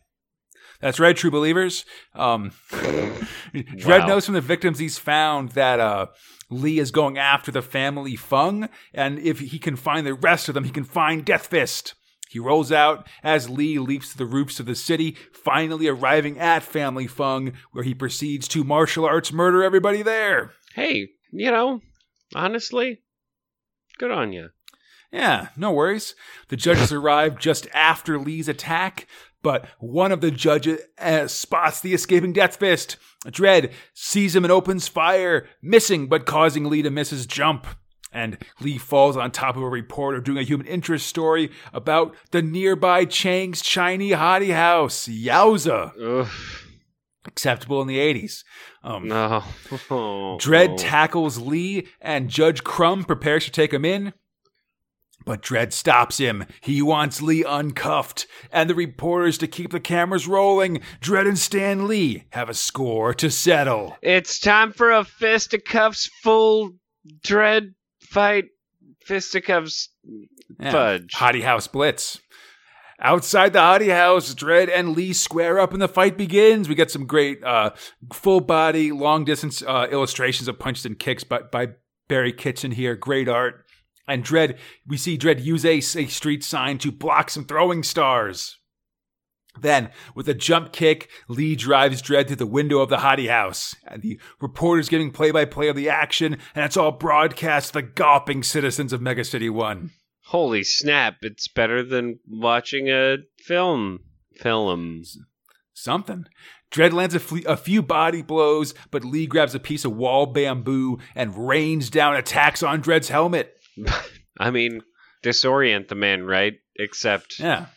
That's right, true believers. Um, Dredd Wow. knows from the victims he's found that uh, Lee is going after the family Fung, and if he can find the rest of them, he can find Death Fist. He rolls out as Lee leaps to the roofs of the city, finally arriving at Family Fung, where he proceeds to martial arts murder everybody there. Hey, you know, honestly, good on you. Yeah, no worries. The judges arrive just after Lee's attack, but one of the judges uh, spots the escaping Death Fist. Dredd sees him and opens fire, missing but causing Lee to miss his jump. And Lee falls on top of a reporter doing a human interest story about the nearby Chang's Shiny Hottie House. Yowza. Ugh, Acceptable in the 80s. Um, no. Dredd tackles Lee, and Judge Crumb prepares to take him in. But Dredd stops him. He wants Lee uncuffed, and the reporters to keep the cameras rolling. Dredd and Stan Lee have a score to settle. It's time for a fisticuffs full dread fight. Fisticuffs Yeah. fudge. Hottie House Blitz. Outside the Hottie House, Dredd and Lee square up and the fight begins. We get some great uh, full body, long distance uh, illustrations of punches and kicks by, by Barry Kitson here. Great art. And Dredd, we see Dredd use a, a street sign to block some throwing stars. Then, with a jump kick, Lee drives Dredd through the window of the Hottie House. And the reporter's giving play by play of the action, and it's all broadcast to the gawping citizens of Mega City 1. Holy snap! It's better than watching a film. Film. Something. Dredd lands a, fle- a few body blows, but Lee grabs a piece of wall bamboo and rains down attacks on Dredd's helmet. I mean, disorient the man, right? Except, Yeah,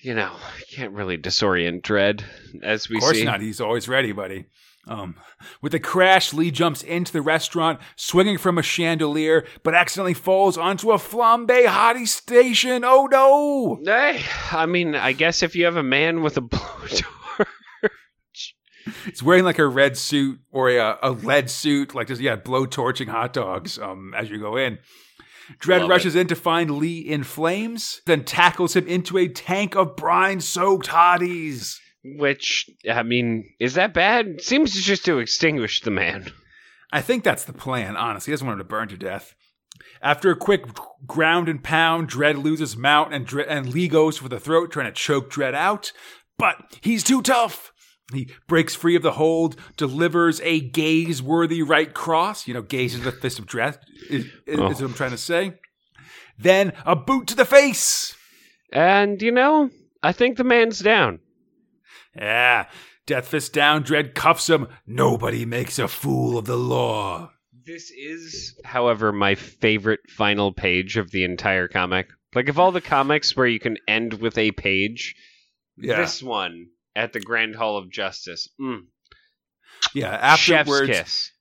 you know, you can't really disorient Dredd, as we of course see. not. He's always ready, buddy. Um, with a crash, Lee jumps into the restaurant, swinging from a chandelier, but accidentally falls onto a flambe hottie station. Oh no! Hey, I mean, I guess if you have a man with a blowtorch. He's wearing like a red suit or a, a lead suit, like just yeah, blow torching hot dogs. Um, as you go in, Dredd Love rushes in to find Lee in flames, then tackles him into a tank of brine-soaked hotties. Which, I mean, is that bad? Seems just to extinguish the man. I think that's the plan. Honestly, he doesn't want him to burn to death. After a quick ground and pound, Dredd loses mount, and Dredd, and Lee goes for the throat, trying to choke Dredd out. But he's too tough. He breaks free of the hold, delivers a gaze-worthy right cross. You know, gaze into the fist of Dredd is, is Oh. what I'm trying to say. Then a boot to the face. And, you know, I think the man's down. Yeah, Death Fist down. Dredd cuffs him. Nobody makes a fool of the law. This is, however, my favorite final page of the entire comic. Like, of all the comics where you can end with a page, Yeah, this one at the Grand Hall of Justice. Mm. yeah. Afterwards, kiss.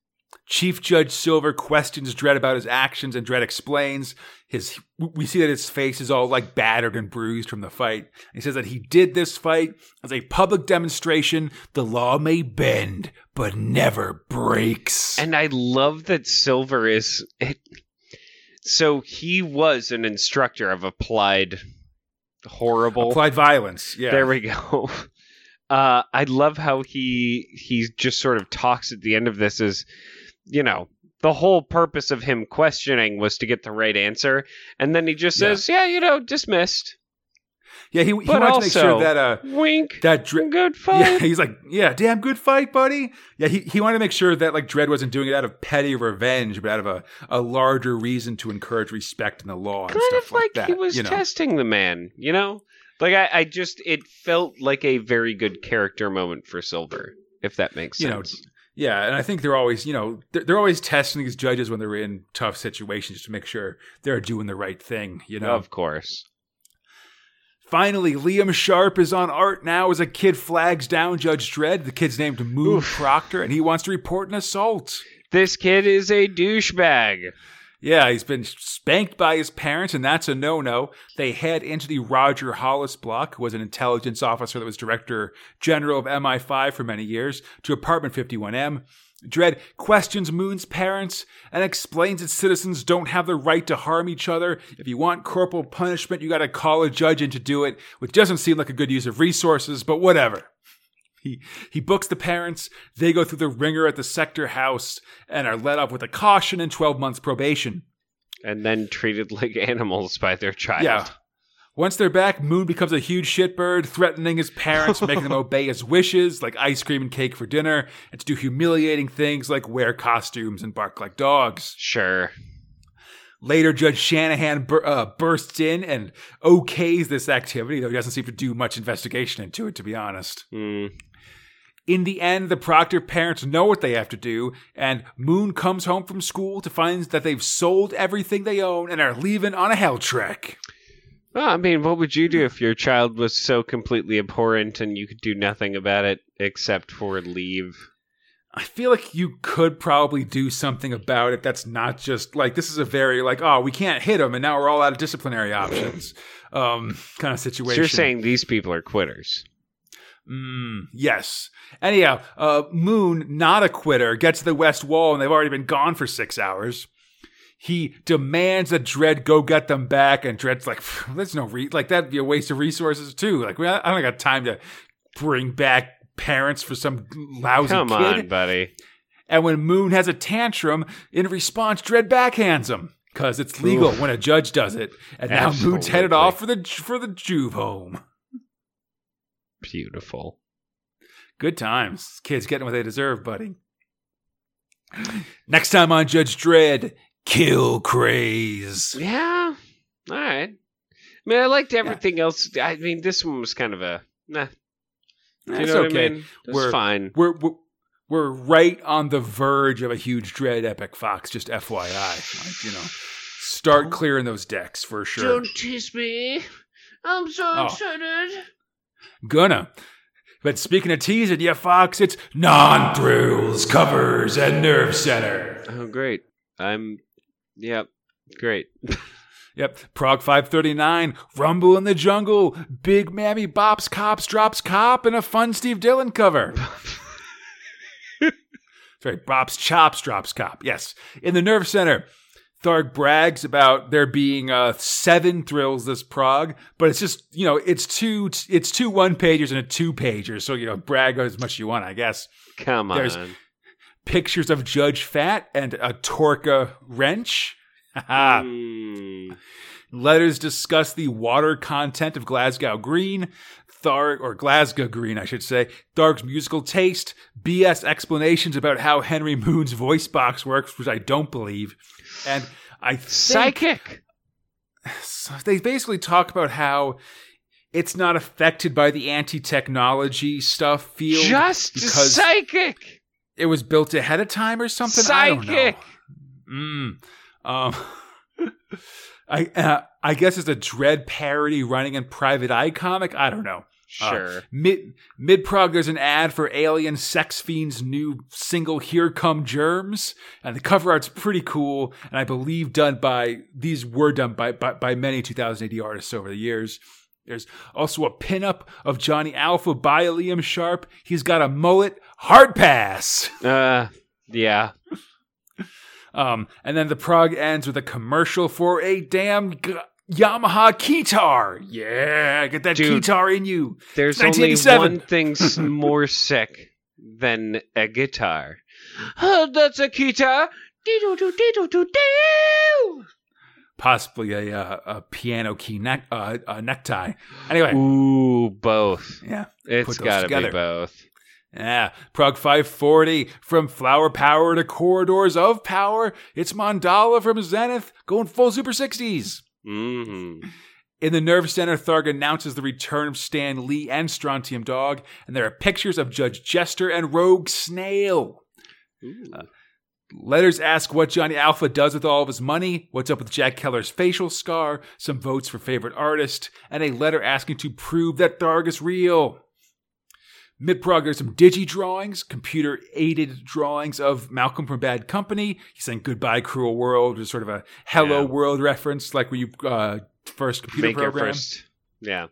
Chief Judge Silver questions Dredd about his actions, and Dredd explains his. We see that his face is all like battered and bruised from the fight. He says that he did this fight as a public demonstration. The law may bend, but never breaks. And I love that Silver is. It, so he was an instructor of applied horrible. Applied violence. Yeah. There we go. Uh, I love how he he just sort of talks at the end of this is, you know, the whole purpose of him questioning was to get the right answer, and then he just says, "Yeah, you know, dismissed." yeah. He, he But wanted to make sure also- that uh Wink. that Dredd. Good fight. Yeah, he's like, yeah, damn good fight, buddy. Yeah, he, he wanted to make sure that like Dredd wasn't doing it out of petty revenge, but out of a, a larger reason to encourage respect in the law and kind stuff of like, that. he was you know? testing the man, you know? Like I, I just it felt like a very good character moment for Silver, if that makes You know, sense. Yeah, and I think they're always, you know, they're, they're always testing these judges when they're in tough situations to make sure they're doing the right thing, you know. of course. Finally, Liam Sharp is on art now as a kid flags down Judge Dredd. The kid's named Moon Oof. Proctor, and he wants to report an assault. This kid is a douchebag. Yeah, he's been spanked by his parents, and that's a no no. They head into the Roger Hollis block, who was an intelligence officer that was director general of MI5 for many years, to apartment 51M. Dredd questions Moon's parents and explains that citizens don't have the right to harm each other. If you want corporal punishment, you gotta call a judge in to do it, which doesn't seem like a good use of resources, but whatever. He, he books the parents, they go through the ringer at the sector house and are let off with a caution and 12 months probation. And then treated like animals by their child. Yeah. Once they're back, Moon becomes a huge shitbird, threatening his parents, making them obey his wishes, like ice cream and cake for dinner, and to do humiliating things like wear costumes and bark like dogs. Sure. Later, Judge Shanahan bur- uh, bursts in and okays this activity, though he doesn't seem to do much investigation into it, to be honest. Mm. In the end, the Proctor parents know what they have to do, and Moon comes home from school to find that they've sold everything they own and are leaving on a hell trek. Well, I mean, what would you do if your child was so completely abhorrent and you could do nothing about it except for leave? I feel like you could probably do something about it that's not just like this is a very like oh we can't hit him and now we're all out of disciplinary options um kind of So situation. you're saying these people are quitters. Mm, yes. Anyhow, uh, Moon, not a quitter, gets to the West Wall and they've already been gone for six hours. He demands that Dredd go get them back, and Dredd's like, "There's no re like that'd be a waste of resources too. Like, we, I don't got time to bring back parents for some lousy Come kid." on, buddy. And when Moon has a tantrum, in response, Dredd backhands him because it's legal Oof. when a judge does it. And now Moon's headed off for the for the Juve home. Beautiful. Good times. Kids getting what they deserve, buddy. Next time on Judge Dredd, Kill Craze. Yeah. All right. I mean, I liked everything else. I mean, this one was kind of a nah. Do you That's know okay. what I mean? It We're- fine. We're, we're we're right on the verge of a huge Dredd epic, Fox. Just FYI, like, you know, start clearing those decks for sure. Don't tease me. I'm so Oh. excited. Gonna. But speaking of teasing, yeah, Fox, it's non thrills, covers, and nerve center. Oh, great. I'm. Yep. Great. Yep, Prog 539, Rumble in the Jungle, Big Mammy Bops Cops Drops Cop, and a fun Steve Dillon cover. Sorry, Bops Chops Drops Cop. Yes. In the Nerve Center, Tharg brags about there being uh, seven thrills this Prog, but it's just, you know, it's two it's two one pagers and a two pager. So, you know, brag as much as you want, I guess. Come on. There's- Pictures of Judge Fat and a Torca wrench. Mm. Letters discuss the water content of Glasgow Green, Tharg, or Glasgow Green, I should say, Tharg's musical taste, BS explanations about how Henry Moon's voice box works, which I don't believe. And I think Psychic. so they basically talk about how it's not affected by the anti technology stuff field Just because psychic. it was built ahead of time or something. Psychic. I don't know. Mm. Um, I uh, I guess it's a Dredd parody running in Private Eye comic. I don't know. Uh, Sure. mid mid prog, there's an ad for Alien Sex Fiend's new single "Here Cum Germs," and the cover art's pretty cool, and I believe done by these were done by by, by many 2000 AD artists over the years. There's also a pinup of Johnny Alpha by Liam Sharp. He's got a mullet, hard pass. uh, yeah. Um, and then the prog ends with a commercial for a damn g- Yamaha guitar. Yeah, get that Dude. guitar in you. There's only one thing more sick than a guitar. Oh, that's a guitar. Dee-doo-doo-dee-doo-doo-doo. Possibly a uh, a piano key neck uh, uh, necktie. Anyway, Ooh, both. yeah, it's got to be both. yeah. Prog 540 from Flower Power to Corridors of Power. It's Mandala from Zenith going full Super 60s. Hmm In the Nerve Center, Tharg announces the return of Stan Lee and Strontium Dog, and there are pictures of Judge Jester and Rogue Snail. Letters ask what Johnny Alpha does with all of his money, what's up with Jack Keller's facial scar, some votes for favorite artist, and a letter asking to prove that Tharg is real. Mid prog, there's some digi drawings, computer aided drawings of Malcolm from Bad Company. He's saying goodbye, cruel world, is sort of a hello Yeah. world reference, like when you uh, first computer Make program. first. Yeah.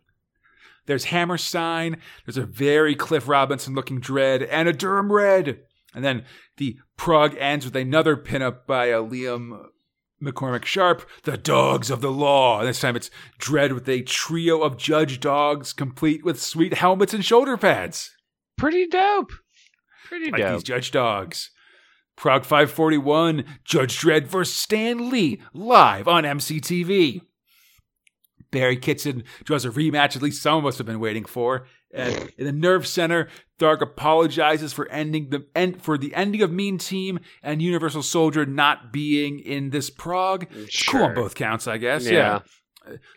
There's Hammerstein. There's a very Cliff Robinson looking Dredd and a Durham Red. And then the prog ends with another pinup by uh, Liam McCormick Sharp, The Dogs of the Law. And This time it's Dredd with a trio of judge dogs complete with sweet helmets and shoulder pads. Pretty dope. Pretty Like dope. these judge dogs. Prog 541, Judge Dredd vs. Stan Lee, live on MCTV. Barry Kitson draws a rematch at least some of us have been waiting for. And in the Nerve Center, Tharg apologizes for ending the end for the ending of Mean Team and Universal Soldier not being in this prog. It's Cool on both counts, I guess. Yeah. yeah.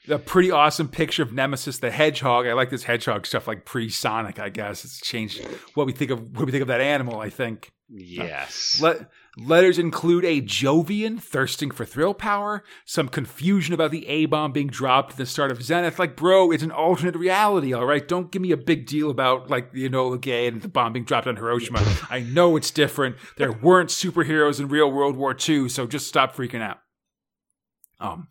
A pretty awesome picture of Nemesis the Hedgehog. I like this hedgehog stuff, like pre-Sonic. I guess it's changed what we think of what we think of that animal. I think. Yes. Le- letters include a Jovian thirsting for thrill power, some confusion about the A bomb being dropped at the start of Zenith. Like, bro, it's an alternate reality, all right? Don't give me a big deal about, like, the Enola Gay and the bomb being dropped on Hiroshima. I know it's different. There weren't superheroes in real World War II, so just stop freaking out. Um,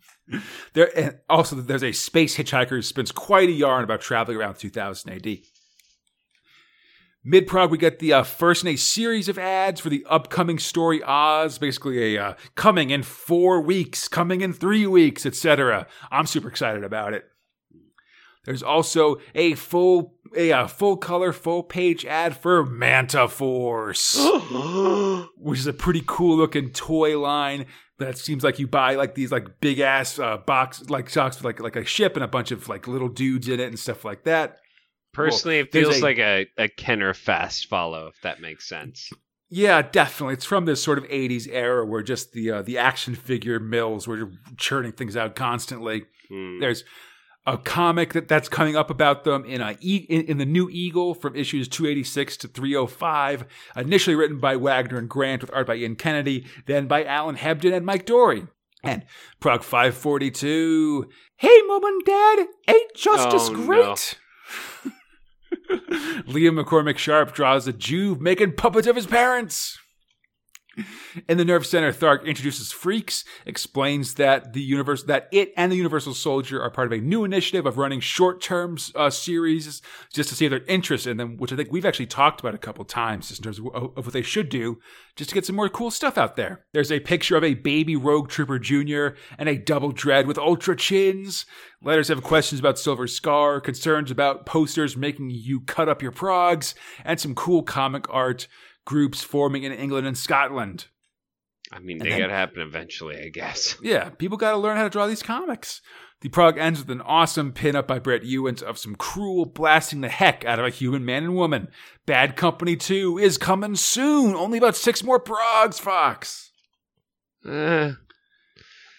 there and also there's a space hitchhiker who spins quite a yarn about traveling around 2000 AD. Mid prog, we get the uh, first in a series of ads for the upcoming story Oz, basically a uh, coming in four weeks, coming in three weeks, etc. I'm super excited about it. There's also a full a uh, full color full page ad for Manta Force, which is a pretty cool looking toy line that seems like you buy like these like big ass uh, box like socks with like like a ship and a bunch of like little dudes in it and stuff like that. Personally, it feels a- like a, a Kenner fast follow, if that makes sense. Yeah, definitely. It's from this sort of '80s era where just the uh, the action figure mills were churning things out constantly. Hmm. There's a comic that that's coming up about them in a in, in the New Eagle from issues 286 to 305. Initially written by Wagner and Grant with art by Ian Kennedy, then by Alan Hebden and Mike Dorey. And Prog 542. Hey, mom and dad, ain't justice Oh, no. great? Liam McCormick Sharp draws a Jew making puppets of his parents. In the Nerve Center, Tharg introduces Freaks, explains that the universe that it and the Universal Soldier are part of a new initiative of running short-term uh, series just to see their interest in them, which I think we've actually talked about a couple times just in terms of, of what they should do, just to get some more cool stuff out there. There's a picture of a baby Rogue Trooper Jr. and a double Dredd with ultra chins. Letters have questions about Silver Scar, concerns about posters making you cut up your progs, and some cool comic art groups forming in England and Scotland. I mean, they then- gotta happen eventually, I guess. Yeah, people got to learn how to draw these comics. The prog ends with an awesome pinup by Brett Ewins of some Krool blasting the heck out of a human man and woman. Bad Company 2 is coming soon. Only about six more progs, Fox. Uh,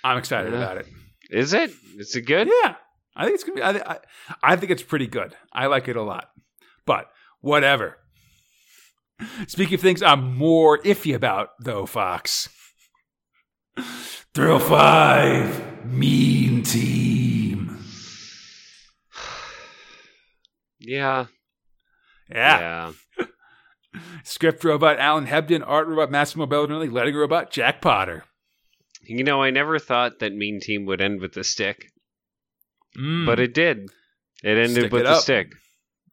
I'm excited Yeah. about it. is it? Is it good? Yeah, I think it's gonna be. I, I, I think it's pretty good. I like it a lot. But whatever. Speaking of things I'm more iffy about, though, Fox. Thrill Five, Mean Team. Yeah. Yeah. Yeah. Script robot Alan Hebden, art robot Massimo Belardinelli, letting robot Jack Potter. You know, I never thought that Mean Team would end with a stick, Mm, but it did. It ended Stick with it a up. stick.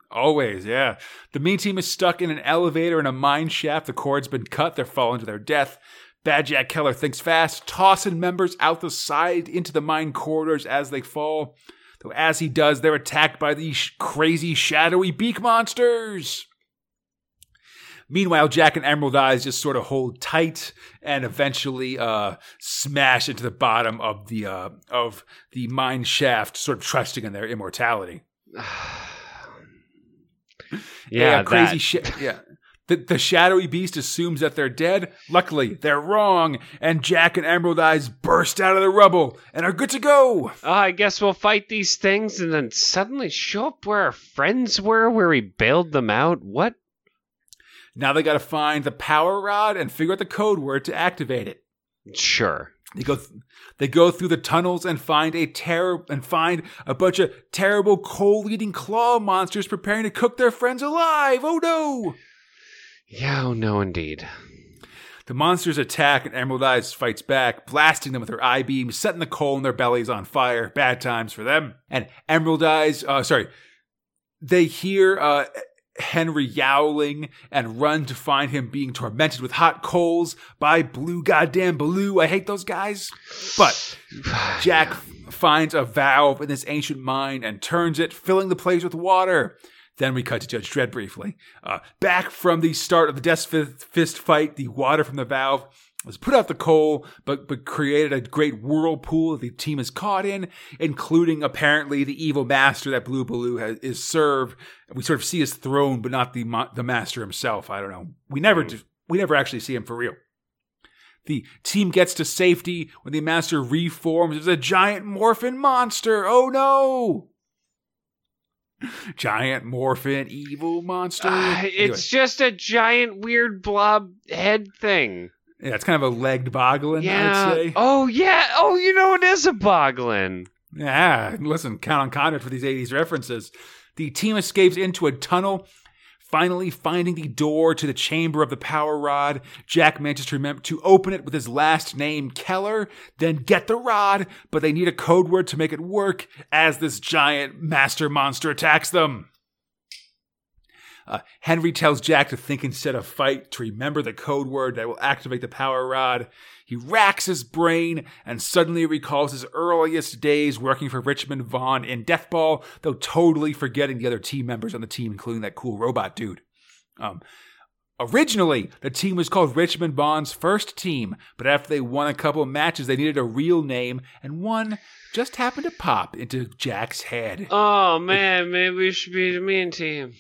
Always, yeah. The mean team is stuck in an elevator in a mine shaft. The cord's been cut. They're falling to their death. Bad Jack Keller thinks fast, tossing members out the side into the mine corridors as they fall. Though as he does, they're attacked by these sh- crazy, shadowy beak monsters. Meanwhile, Jack and Emerald Eyes just sort of hold tight and eventually uh, smash into the bottom of the uh, of the mine shaft, sort of trusting in their immortality. Yeah, crazy that. shit. Yeah. The, the shadowy beast assumes that they're dead. Luckily, they're wrong, and Jack and Emerald Eyes burst out of the rubble and are good to go. Oh, I guess we'll fight these things and then suddenly show up where our friends were, where we bailed them out. What? Now they got to find the power rod and figure out the code word to activate it. Sure. They go, th- they go through the tunnels and find a terror and find a bunch of terrible coal-eating claw monsters preparing to cook their friends alive. Oh no! Yeah, oh no, indeed. The monsters attack and Emerald Eyes fights back, blasting them with her eye beams, setting the coal in their bellies on fire. Bad times for them. And Emerald Eyes, uh, sorry, they hear uh, Henry yowling and run to find him being tormented with hot coals by Blue Goddamn Baloo. I hate those guys. But Jack finds a valve in this ancient mine and turns it, filling the place with water. Then we cut to Judge Dredd briefly. Uh, back from the start of the Death fist fight, the water from the valve has put out the coal, but but created a great whirlpool that the team is caught in, including apparently the evil master that Blue Baloo has, is served. We sort of see his throne, but not the the master himself. I don't know. We never Mm. do, we never actually see him for real. The team gets to safety when the master reforms as a giant morphin monster. Oh no! Giant morphin evil monster. Anyway. it's just a giant weird blob head thing. Yeah, it's kind of a legged boglin, Yeah. I'd say. Oh yeah. Oh, you know it is a boglin. Yeah, listen, count on conduct for these 80s references. The team escapes into a tunnel, finally finding the door to the chamber of the power rod. Jack manages to remember to open it with his last name, Keller, then get the rod, but they need a code word to make it work as this giant master monster attacks them. Uh, Henry tells Jack to think instead of fight, to remember the code word that will activate the power rod. He racks his brain and suddenly recalls his earliest days working for Richmond Vaughn in Deathball, though totally forgetting the other team members on the team, including that cool robot dude. Um, originally, the team was called Richmond Vaughn's first team, but after they won a couple of matches, they needed a real name, and one just happened to pop into Jack's head. Oh man, maybe we should be the mean team.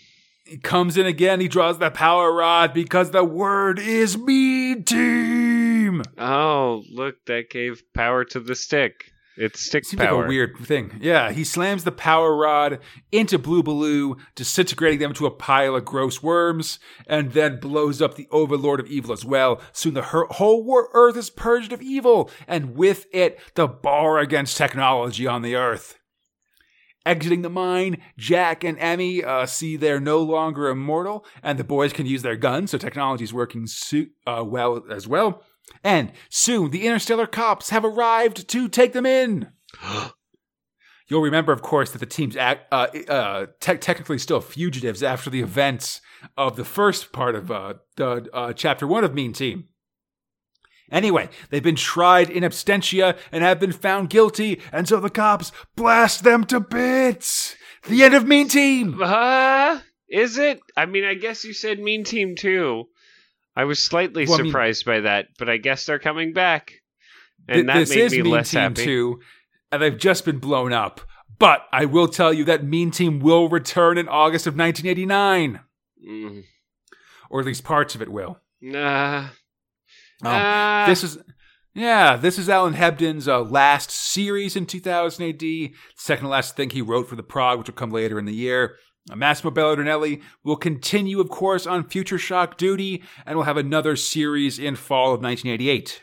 He comes in again. He draws the power rod because the word is mean team. Oh, look, that gave power to the stick. It's stick Seems power. like a weird thing. Yeah, he slams the power rod into Blue Baloo, disintegrating them to a pile of gross worms, and then blows up the Overlord of Evil as well. Soon the her- whole wor- Earth is purged of evil, and with it, the bar against technology on the Earth. Exiting the mine, Jack and Emmy uh, see they're no longer immortal, and the boys can use their guns, so technology is working su- uh, well as well. And soon, the interstellar cops have arrived to take them in. You'll remember, of course, that the team's act, uh, uh, te- technically still fugitives after the events of the first part of uh, the uh, chapter one of Mean Team. Anyway, they've been tried in absentia and have been found guilty, and so the cops blast them to bits. The end of Mean Team. Uh, is it? I mean, I guess you said mean team too. I was slightly Well, I mean- surprised by that, but I guess they're coming back. Th- And that this made is me Mean less Team happy. 2, and they've just been blown up. But I will tell you that Mean Team will return in August of 1989, Mm, or at least parts of it will. nah. Um, Ah. this is yeah, this is Alan Hebden's uh, last series in 2000 AD. Second to last thing he wrote for the Prog, which will come later in the year. Uh, Massimo Belardinelli will continue, of course, on Future Shock duty, and will have another series in fall of 1988.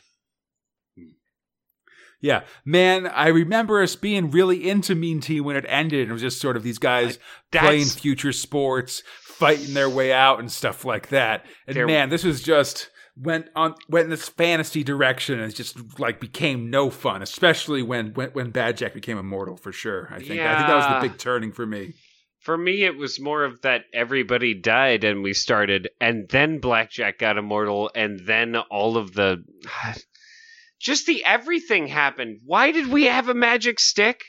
Yeah, man, I remember us being really into Mean Team when it ended. It was just sort of these guys playing future sports, fighting their way out and stuff like that. And man, this was just went on went in this fantasy direction and it just like became no fun, especially when when, when Bad Jack became immortal for sure. I think I think that was the big turning for me. For me, it was more of that everybody died and we started, and then Blackjack got immortal, and then all of the. Just the everything happened. Why did we have a magic stick?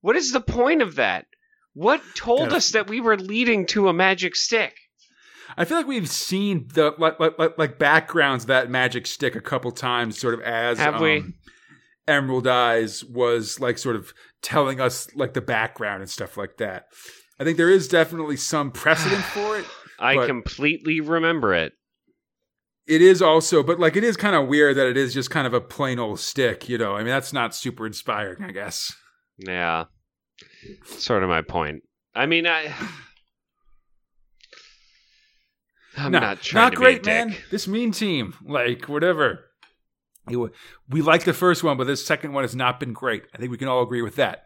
What is the point of that? What told us that we were leading to a magic stick? I feel like we've seen the like like, like, backgrounds of that magic stick a couple times, sort of as Have we? um, Emerald Eyes was like sort of telling us like the background and stuff like that. I think there is definitely some precedent for it. I completely remember it. It is also, but like it is kind of weird that it is just kind of a plain old stick, you know. I mean, that's not super inspiring, I guess. Yeah. Sort of my point. I mean, I. I'm no, not trying to great, be a dick. man. This mean team, like whatever. We like the first one, but this second one has not been great. I think we can all agree with that.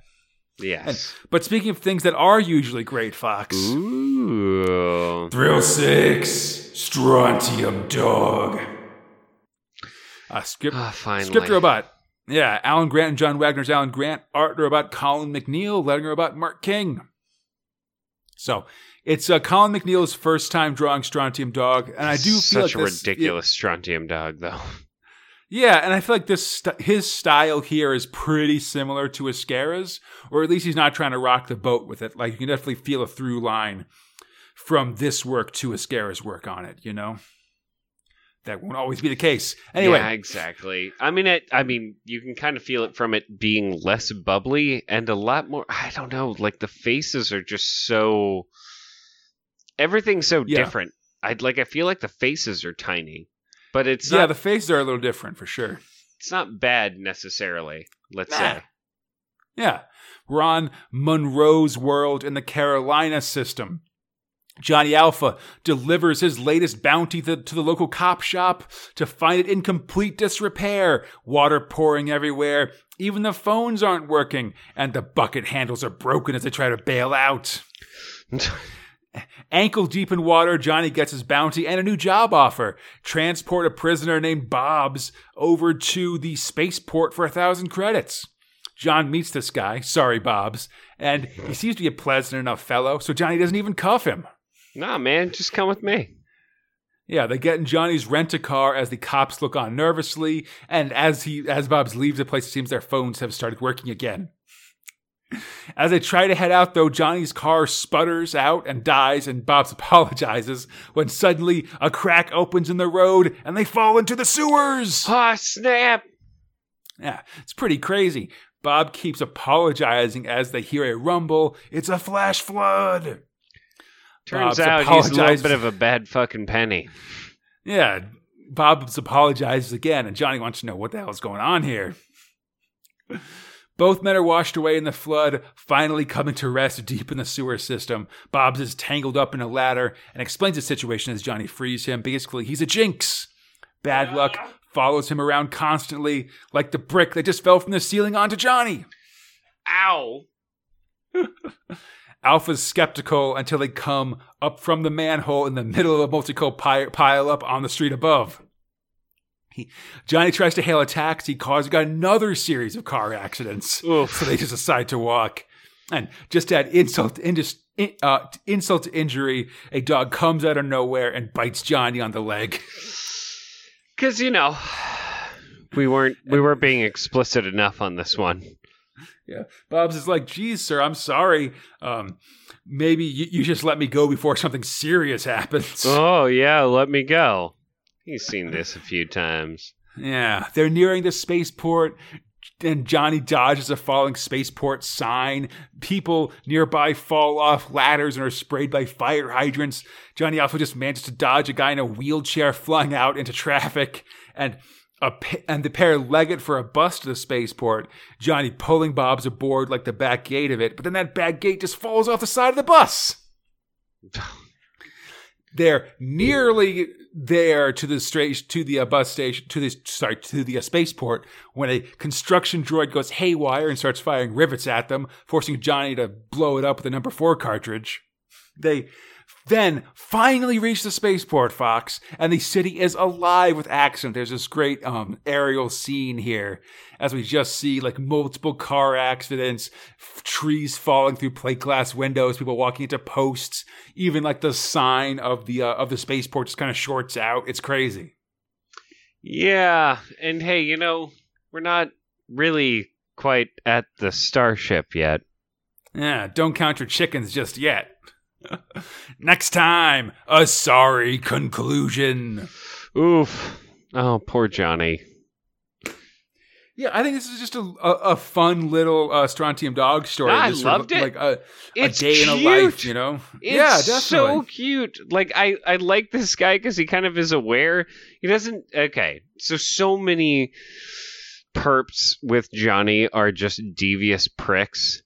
Yes. But speaking of things that are usually great, Fox. Ooh. Thrill Six, Strontium Dog. Uh, script, Ah, finally. script robot. Yeah, Alan Grant and John Wagner's Alan Grant. Art robot Colin MacNeil. Lettering robot Mark King. So it's uh, Colin MacNeil's first time drawing Strontium Dog, and I do feel Such like a this, ridiculous strontium dog, though. Yeah, and I feel like this st- his style here is pretty similar to Ezquerra's, or at least he's not trying to rock the boat with it. Like you can definitely feel a through line from this work to Ezquerra's work on it. You know, that won't always be the case. Anyway, Yeah, exactly. I mean, it. I mean, you can kind of feel it from it being less bubbly and a lot more. I don't know. Like the faces are just so. Everything's so Yeah. different. I'd like. I feel like the faces are tiny, but it's yeah, not. the faces are a little different for sure. it's not bad necessarily. Let's Nah. say. Yeah. We're on Monroe's world in the Carolina system. Johnny Alpha delivers his latest bounty to, to the local cop shop to find it in complete disrepair. Water pouring everywhere. Even the phones aren't working, and the bucket handles are broken as they try to bail out. Ankle deep in water, Johnny gets his bounty and a new job offer. Transport a prisoner named Bobs over to the spaceport for a thousand credits. John meets this guy, sorry Bobs, and he seems to be a pleasant enough fellow, so Johnny doesn't even cuff him. nah, man, just come with me. Yeah, they get in Johnny's rent a car as the cops look on nervously, and as he as Bobs leaves the place, it seems their phones have started working again. As they try to head out, though, Johnny's car sputters out and dies, and Bobs apologizes when suddenly a crack opens in the road and they fall into the sewers. Ah, snap! Yeah, it's pretty crazy. Bob keeps apologizing as they hear a rumble. It's a flash flood. Turns Bob's out he's a little bit of a bad fucking penny. Yeah, Bob's apologizes again, and Johnny wants to know what the hell is going on here. Both men are washed away in the flood, finally coming to rest deep in the sewer system. Bob's is tangled up in a ladder and explains the situation as Johnny frees him. Basically, he's a jinx. Bad luck follows him around constantly, like the brick that just fell from the ceiling onto Johnny. Ow! Alpha's skeptical until they come up from the manhole in the middle of a pi- pile up on the street above. He, Johnny tries to hail a taxi, causing another series of car accidents. Oof. So they just decide to walk. And just to add insult, indus- in, uh, insult to injury, a dog comes out of nowhere and bites Johnny on the leg. Because you know, we weren't we weren't being explicit enough on this one. Yeah. Bob's is like, geez, sir, I'm sorry. Um, maybe you, you just let me go before something serious happens. Oh yeah, let me go. He's seen this a few times. Yeah, they're nearing the spaceport, and Johnny dodges a falling spaceport sign. People nearby fall off ladders and are sprayed by fire hydrants. Johnny also just manages to dodge a guy in a wheelchair flying out into traffic, and a and the pair leg it for a bus to the spaceport. Johnny pulling Bob's aboard like the back gate of it, but then that back gate just falls off the side of the bus. They're nearly there to the straight to the uh, bus station to the sorry to the uh, spaceport when a construction droid goes haywire and starts firing rivets at them, forcing Johnny to blow it up with a number four cartridge. They then finally reach the spaceport, Fox, and the city is alive with action. There's this great um, aerial scene here as we just see like multiple car accidents, f- trees falling through plate glass windows, people walking into posts, even like the sign of the uh, of the spaceport just kind of shorts out. It's crazy. Yeah, and hey, you know, we're not really quite at the starship yet. Yeah, don't count your chickens just yet. Next time, a sorry conclusion. Oof. Oh, poor Johnny. Yeah, I think this is just a a, a fun little uh, Strontium Dog story. I Just sort of loved it. Like a, a It's day in a life, you know? It's yeah, definitely. so cute. Like I, I like this guy because he kind of is aware. He doesn't. Okay, so so many perps with Johnny are just devious pricks.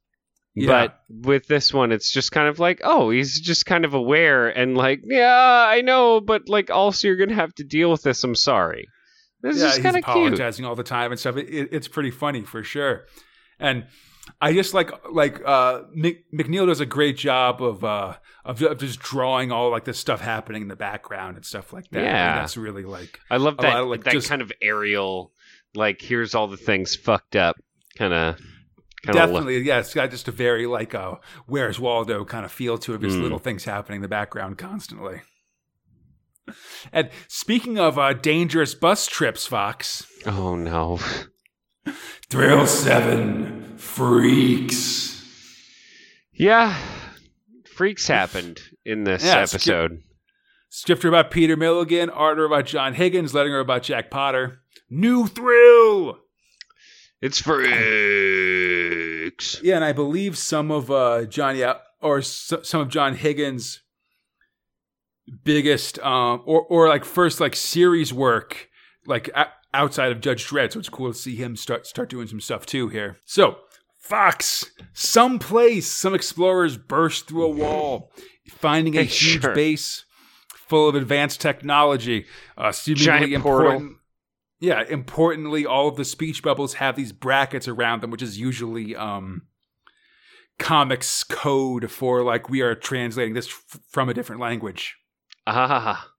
Yeah. But with this one, it's just kind of like, oh, he's just kind of aware and like, yeah, I know, but like, also you're gonna have to deal with this. I'm sorry. This yeah, is he's kind of cute. apologizing all the time and stuff. It, it, it's pretty funny for sure. And I just like like uh, Mc, MacNeil does a great job of uh, of, of just drawing all like this stuff happening in the background and stuff like that. Yeah. And that's really like I love that lot like, that just- kind of aerial, like here's all the things fucked up, kind of. Definitely yeah. It's got just a very like uh, Where's Waldo kind of feel to it. Just Mm. little things happening in the background constantly. And speaking of uh, dangerous bus trips, Fox. Oh no. Thrill Seven Freaks. Yeah, freaks happened in this Yeah, episode. Scripter about Peter Milligan, art about John Higgins, letter about Jack Potter. New thrill. It's freaks. Yeah, and I believe some of uh, John yeah, or some of John Higgins' biggest um or or like first like series work like outside of Judge Dredd. So it's cool to see him start start doing some stuff too here. So Fox, someplace, some explorers burst through a wall, finding a Hey, huge sure. base full of advanced technology. Uh, seemingly Giant portal. Yeah, importantly, all of the speech bubbles have these brackets around them, which is usually um, comics code for like we are translating this f- from a different language. Ah,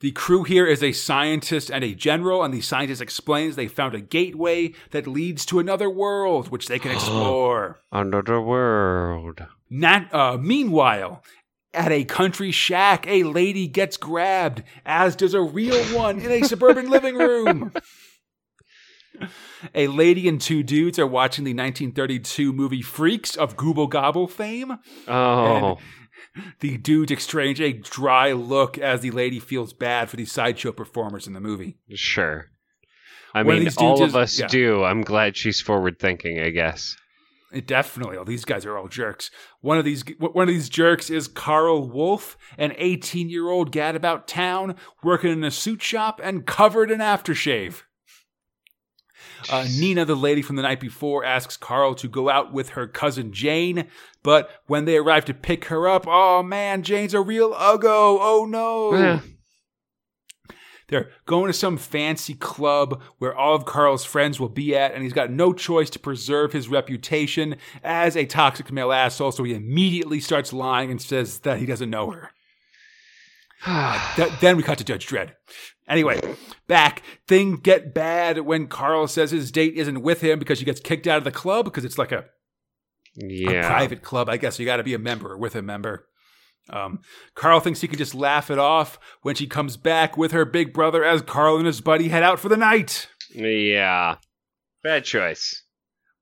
The crew here is a scientist and a general, and the scientist explains they found a gateway that leads to another world, which they can explore. another world. Nat, uh, meanwhile, at a country shack, a lady gets grabbed, as does a real one in a suburban living room. A lady and two dudes are watching the 1932 movie Freaks of Gooble Gobble fame. Oh, The dudes exchange a dry look as the lady feels bad for the sideshow performers in the movie. sure. I One mean, dudes all of us yeah. do. I'm glad she's forward thinking. I guess. It definitely. Oh, these guys are all jerks. One of these one of these jerks is Carl Wolf, an 18 year old gadabout town working in a suit shop and covered in aftershave. Uh, Nina, the lady from the night before, asks Carl to go out with her cousin Jane, but when they arrive to pick her up, oh man, Jane's a real uggo. Oh no. They're going to some fancy club where all of Carl's friends will be at, and he's got no choice to preserve his reputation as a toxic male asshole, so he immediately starts lying and says that he doesn't know her. Th- then we cut to Judge Dredd. Anyway, back. Things get bad when Carl says his date isn't with him because she gets kicked out of the club because it's like a, a yeah. private club. I guess you got to be a member with a member. Um, Carl thinks he can just laugh it off when she comes back with her big brother as Carl and his buddy head out for the night. Yeah. Bad choice.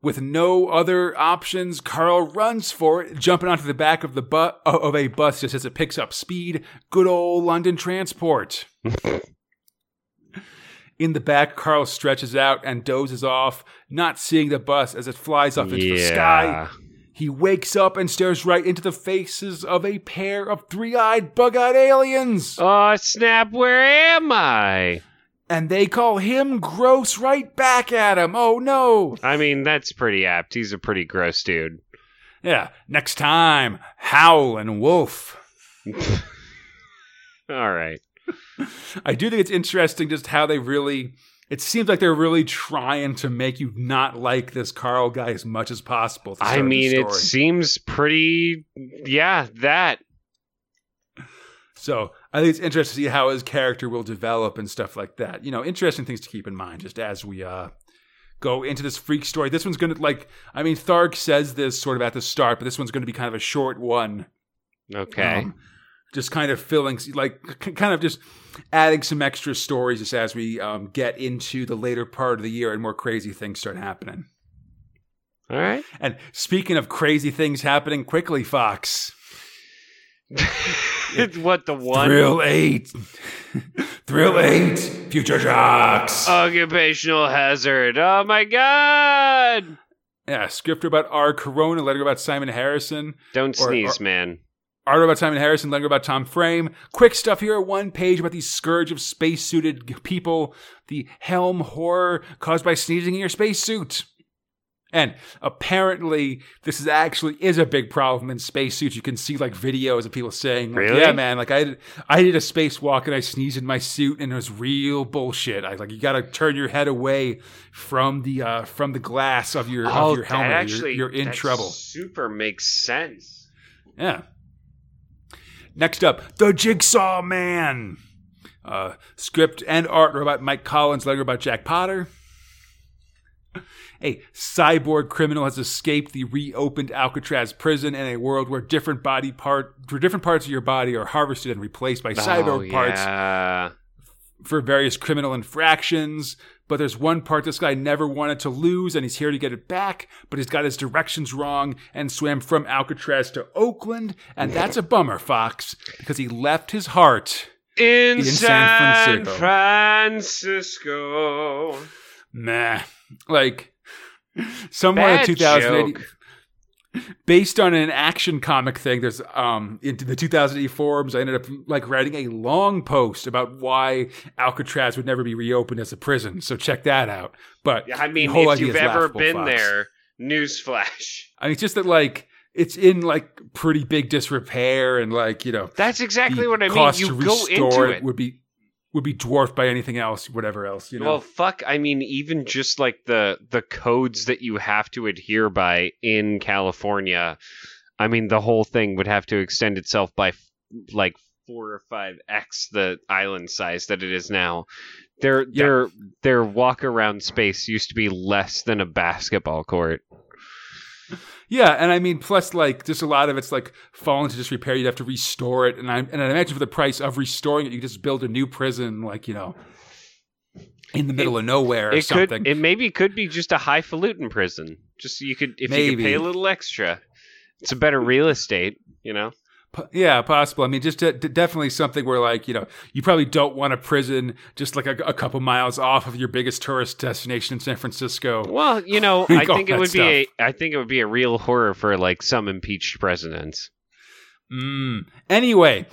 With no other options, Carl runs for it, jumping onto the back of the bu- of a bus just as it picks up speed. Good old London transport. In the back, Carl stretches out and dozes off, not seeing the bus as it flies up into the sky. He wakes up and stares right into the faces of a pair of three-eyed, bug-eyed aliens, Oh snap! Where am I? and they call him gross right back at him. Oh no! I mean, that's pretty apt. He's a pretty gross dude. Yeah, next time, Howl and Wolf. All right. I do think it's interesting just how they really. It seems like they're really trying to make you not like this Carl guy as much as possible. I start of the mean, it seems pretty. Yeah, that. So I think it's interesting to see how his character will develop and stuff like that. You know, interesting things to keep in mind just as we uh, go into this freak story. This one's going to, like, I mean, Tharg says this sort of at the start, but this one's going to be kind of a short one. Okay. Um, just kind of filling, like, kind of just adding some extra stories just as we um, get into the later part of the year and more crazy things start happening. All right. And speaking of crazy things happening quickly, Fox. it's what the one? Thrill 8. Thrill 8. Future Shocks. Occupational hazard. Oh my god! yeah, scripter about R. Corona, letter about Simon Harrison. Don't Or- sneeze, or- man. Art about Simon Harrison, letter about Tom Frame. Quick stuff here, one page about the scourge of spacesuited people, the helm horror caused by sneezing in your spacesuit. And apparently, this is actually is a big problem in spacesuits. You can see like videos of people saying, like, Really? "Yeah, man, like I did, I did a spacewalk and I sneezed in my suit and it was real bullshit." I like you got to turn your head away from the uh from the glass of your oh, of your helmet. that You're- actually you're, in that trouble. Super makes sense. Yeah. Next up, The Jigsaw Man. Uh, script and art are about Mike Collins, letter about Jack Potter. A cyborg criminal has escaped the reopened Alcatraz prison in a world where different body part, where different parts of your body are harvested and replaced by cyborg oh, parts for various criminal infractions. But there's one part this guy never wanted to lose, and he's here to get it back. But he's got his directions wrong and swam from Alcatraz to Oakland, and that's a bummer, Fox, because he left his heart In, In San San Francisco. Meh. Like somewhere in Bad 2008 joke. Based on an action comic thing there's um into the 2000 AD forums i ended up like writing a long post about why alcatraz would never be reopened as a prison so check that out but I mean, if you've ever been Fox. there, newsflash. i mean it's just that like it's in like pretty big disrepair and like you know That's exactly what I mean. cost You to go restore into it it. would be would be dwarfed by anything else whatever else you know Well, fuck. I mean, even just like the the codes that you have to adhere by in California. I mean, the whole thing would have to extend itself by f- like four or five x the island size that it is now. Their their their walk around space used to be less than a basketball court. Yeah, and I mean, plus like just a lot of it's like fallen into disrepair. You'd have to restore it, and I and I imagine for the price of restoring it, you just build a new prison, like you know, in the middle of nowhere or It something. could it maybe could be just a highfalutin prison. Just you could if you could pay a little extra. It's a better real estate, you know. Po- yeah, possible. I mean, just de- de- definitely something where like you know, you probably don't want a prison just like a, a couple miles off of your biggest tourist destination in San Francisco. Well, you know, I think it that would be a I think it would be a real horror for like some impeached presidents. Mm. Anyway.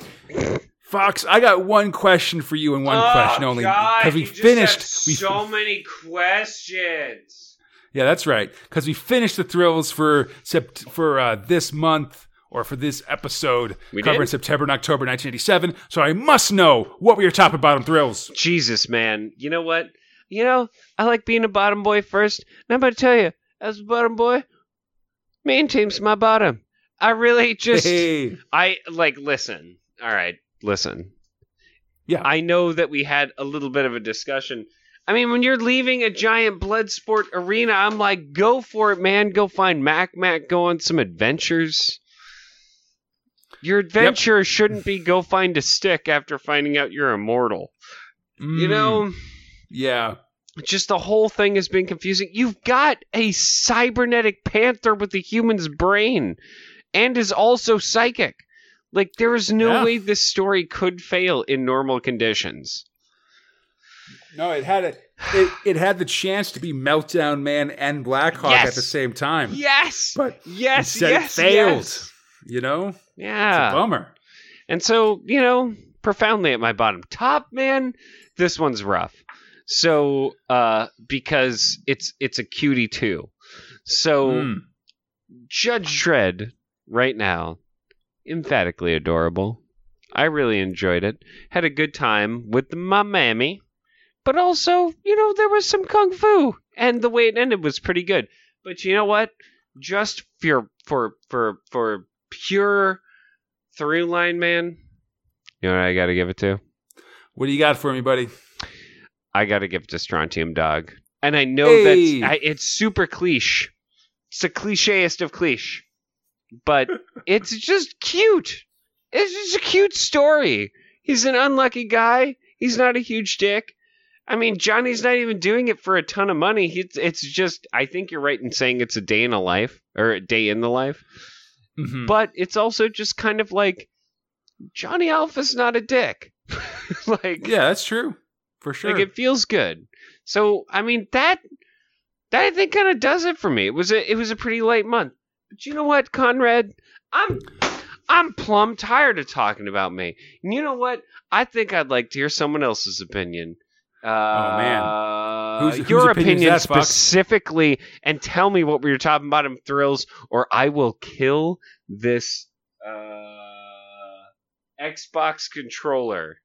Fox, I got one question for you and one question only because we finished. we so many questions. Yeah, that's right. Because we finished the thrills for sept- for uh, this month or for this episode We covering did? September and October 1987. So I must know what were your top and bottom thrills. Jesus, man. You know what? You know, I like being a bottom boy first. And I'm about to tell you, as a bottom boy, Mean Team's my bottom. I really just Hey, I like listen. All right, listen. Yeah. I know that we had a little bit of a discussion. I mean, when you're leaving a giant blood sport arena, I'm like, go for it, man. Go find Mac Mac. Go on some adventures. Your adventure shouldn't be go find a stick after finding out you're immortal. You Mm, know, yeah, just the whole thing has been confusing. You've got a cybernetic panther with a human's brain and is also psychic. Like there is no Yeah. way this story could fail in normal conditions. no, it had a, it, it had the chance to be Meltdown Man and Blackhawk Yes. at the same time, Yes. but yes, yes, it failed. yes. You know, it's a Yeah. bummer. And so, you know, profoundly at my bottom. Top man, this one's rough. So, uh because it's it's a cutie too. So Mm. Judge Dredd right now, emphatically adorable. I really enjoyed it. Had a good time with my mammy. But also, you know, there was some kung fu. And the way it ended was pretty good. But you know what? Just for for for for pure through line man. You know what I gotta give it to? What do you got for me, buddy? I gotta give it to Strontium Dog. And I know Hey. that's I, it's super cliche. It's the clicheest of cliche. But it's just cute. It's just a cute story. He's an unlucky guy. He's not a huge dick. I mean, Johnny's not even doing it for a ton of money. He, it's just, I think you're right in saying it's a day in a life or a day in the life. Mhm. But it's also just kind of like Johnny Alpha's not a dick. like, Yeah, that's true for sure. like it feels good. So I mean that that I think kind of does it for me. It was a it was a pretty late month. But you know what, Conrad? I'm I'm plumb tired of talking about me. And you know what? I think I'd like to hear someone else's opinion. Uh, Oh, man. Whose- whose your opinion that, specifically, and tell me what were your top and bottom thrills, or I will kill this uh, Xbox controller.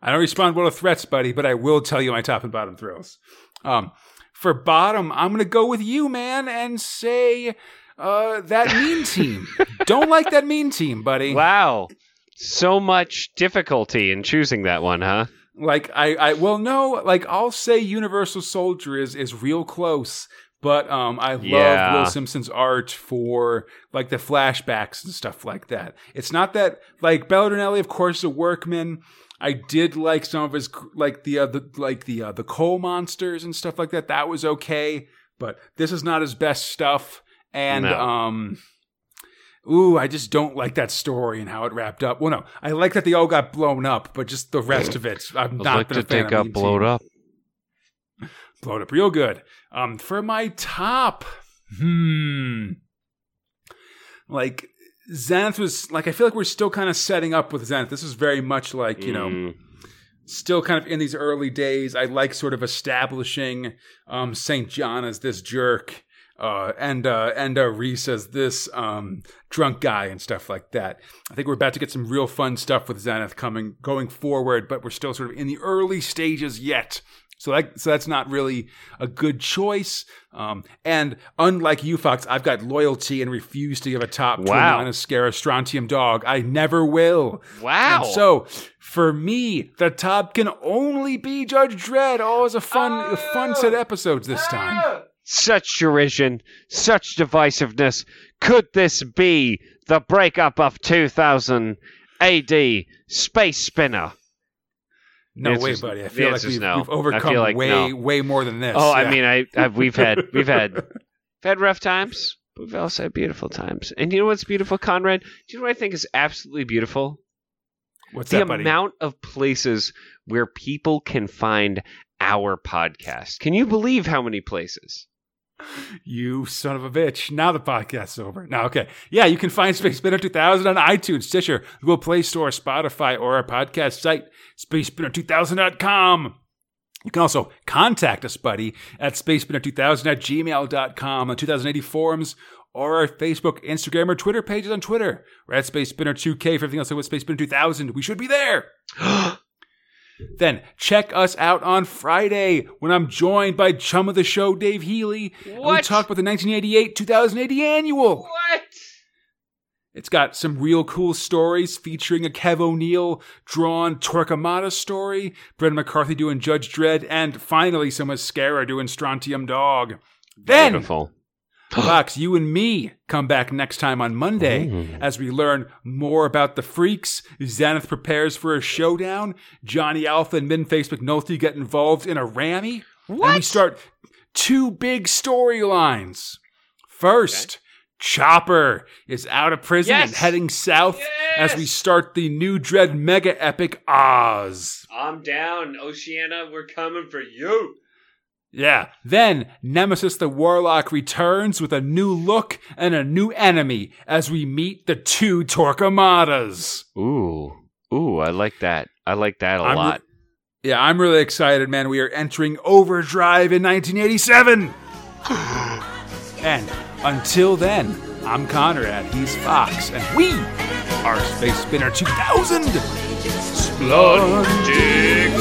I don't respond well to threats, buddy, but I will tell you my top and bottom thrills. Um, for bottom, I'm going to go with you, man, and say uh, that mean team. don't like that mean team, buddy. Wow. So much difficulty in choosing that one, huh? Like I, I, well, no, like I'll say Universal Soldier is is real close, but um, I love Yeah. Will Simpson's art for like the flashbacks and stuff like that. It's not that like Belardinelli, of course, is a workman. I did like some of his like the uh, the like the uh, the coal monsters and stuff like that. That was okay, but this is not his best stuff. And No. um, ooh, I just don't like that story and how it wrapped up. Well, no, I like that they all got blown up, but just the rest of it, I'm not like been a that they fan of got blown up. blowed up real good. Um, for my top, hmm, like Zenith was like I feel like we're still kind of setting up with Zenith. This is very much like you know Mm. still kind of in these early days. I like sort of establishing um, Saint John as this jerk. Uh, and uh, and uh, Rhys as this um, drunk guy and stuff like that. I think we're about to get some real fun stuff with Zenith coming going forward, but we're still sort of in the early stages yet. So that, so that's not really a good choice. Um, and unlike you, Fox, I've got loyalty and refuse to give a top Wow. to a Strontium dog. I never will. Wow. And so for me, the top can only be Judge Dredd. Oh, it was a fun, a fun set of episodes this time. Such derision, such divisiveness. Could this be the breakup of 2000 AD Space Spinner? No way, buddy. I feel like we've, no. we've overcome like way, no. way more than this. Oh, I mean, I, I we've had we've had we've had rough times. But we've also had beautiful times. And you know what's beautiful, Conrad? Do you know what I think is absolutely beautiful? what's the that, buddy? amount of places where people can find our podcast. Can you believe how many places? You son of a bitch. Now the podcast's over. Now, okay. Yeah, you can find Space Spinner 2000 on iTunes, Stitcher, Google Play Store, Spotify, or our podcast site, spacespinner2000.com. You can also contact us, buddy, at spacespinner2000 at gmail.com, on 2000 AD forums, or our Facebook, Instagram, or Twitter pages on Twitter. We're at Space Spinner 2K for everything else I with Space Spinner 2000. We should be there. Then check us out on Friday when I'm joined by chum of the show, Dave Healy. And we What? talk about the 1988 2000 AD annual. what? It's got some real cool stories featuring a Kev O'Neill drawn Torquemada story, Brendan McCarthy doing Judge Dredd, and finally some Ezquerra doing Strontium Dog. Then, Beautiful. Fox, you and me come back next time on Monday Ooh. as we learn more about the freaks. Zenith prepares for a showdown. Johnny Alpha and Middenface McNulty get involved in a rammy. What? And we start two big storylines. First, Chopper is out of prison and heading south as we start the new Dredd mega epic Oz. I'm down, Oceana. We're coming for you. Yeah. Then Nemesis the Warlock returns with a new look and a new enemy as we meet the two Torquemadas. Ooh, ooh, I like that. I like that a I'm re- lot. Yeah, I'm really excited, man. We are entering Overdrive in 1987. and until then, I'm Conrad, he's Fox, and we are Space Spinner 2000. Splendid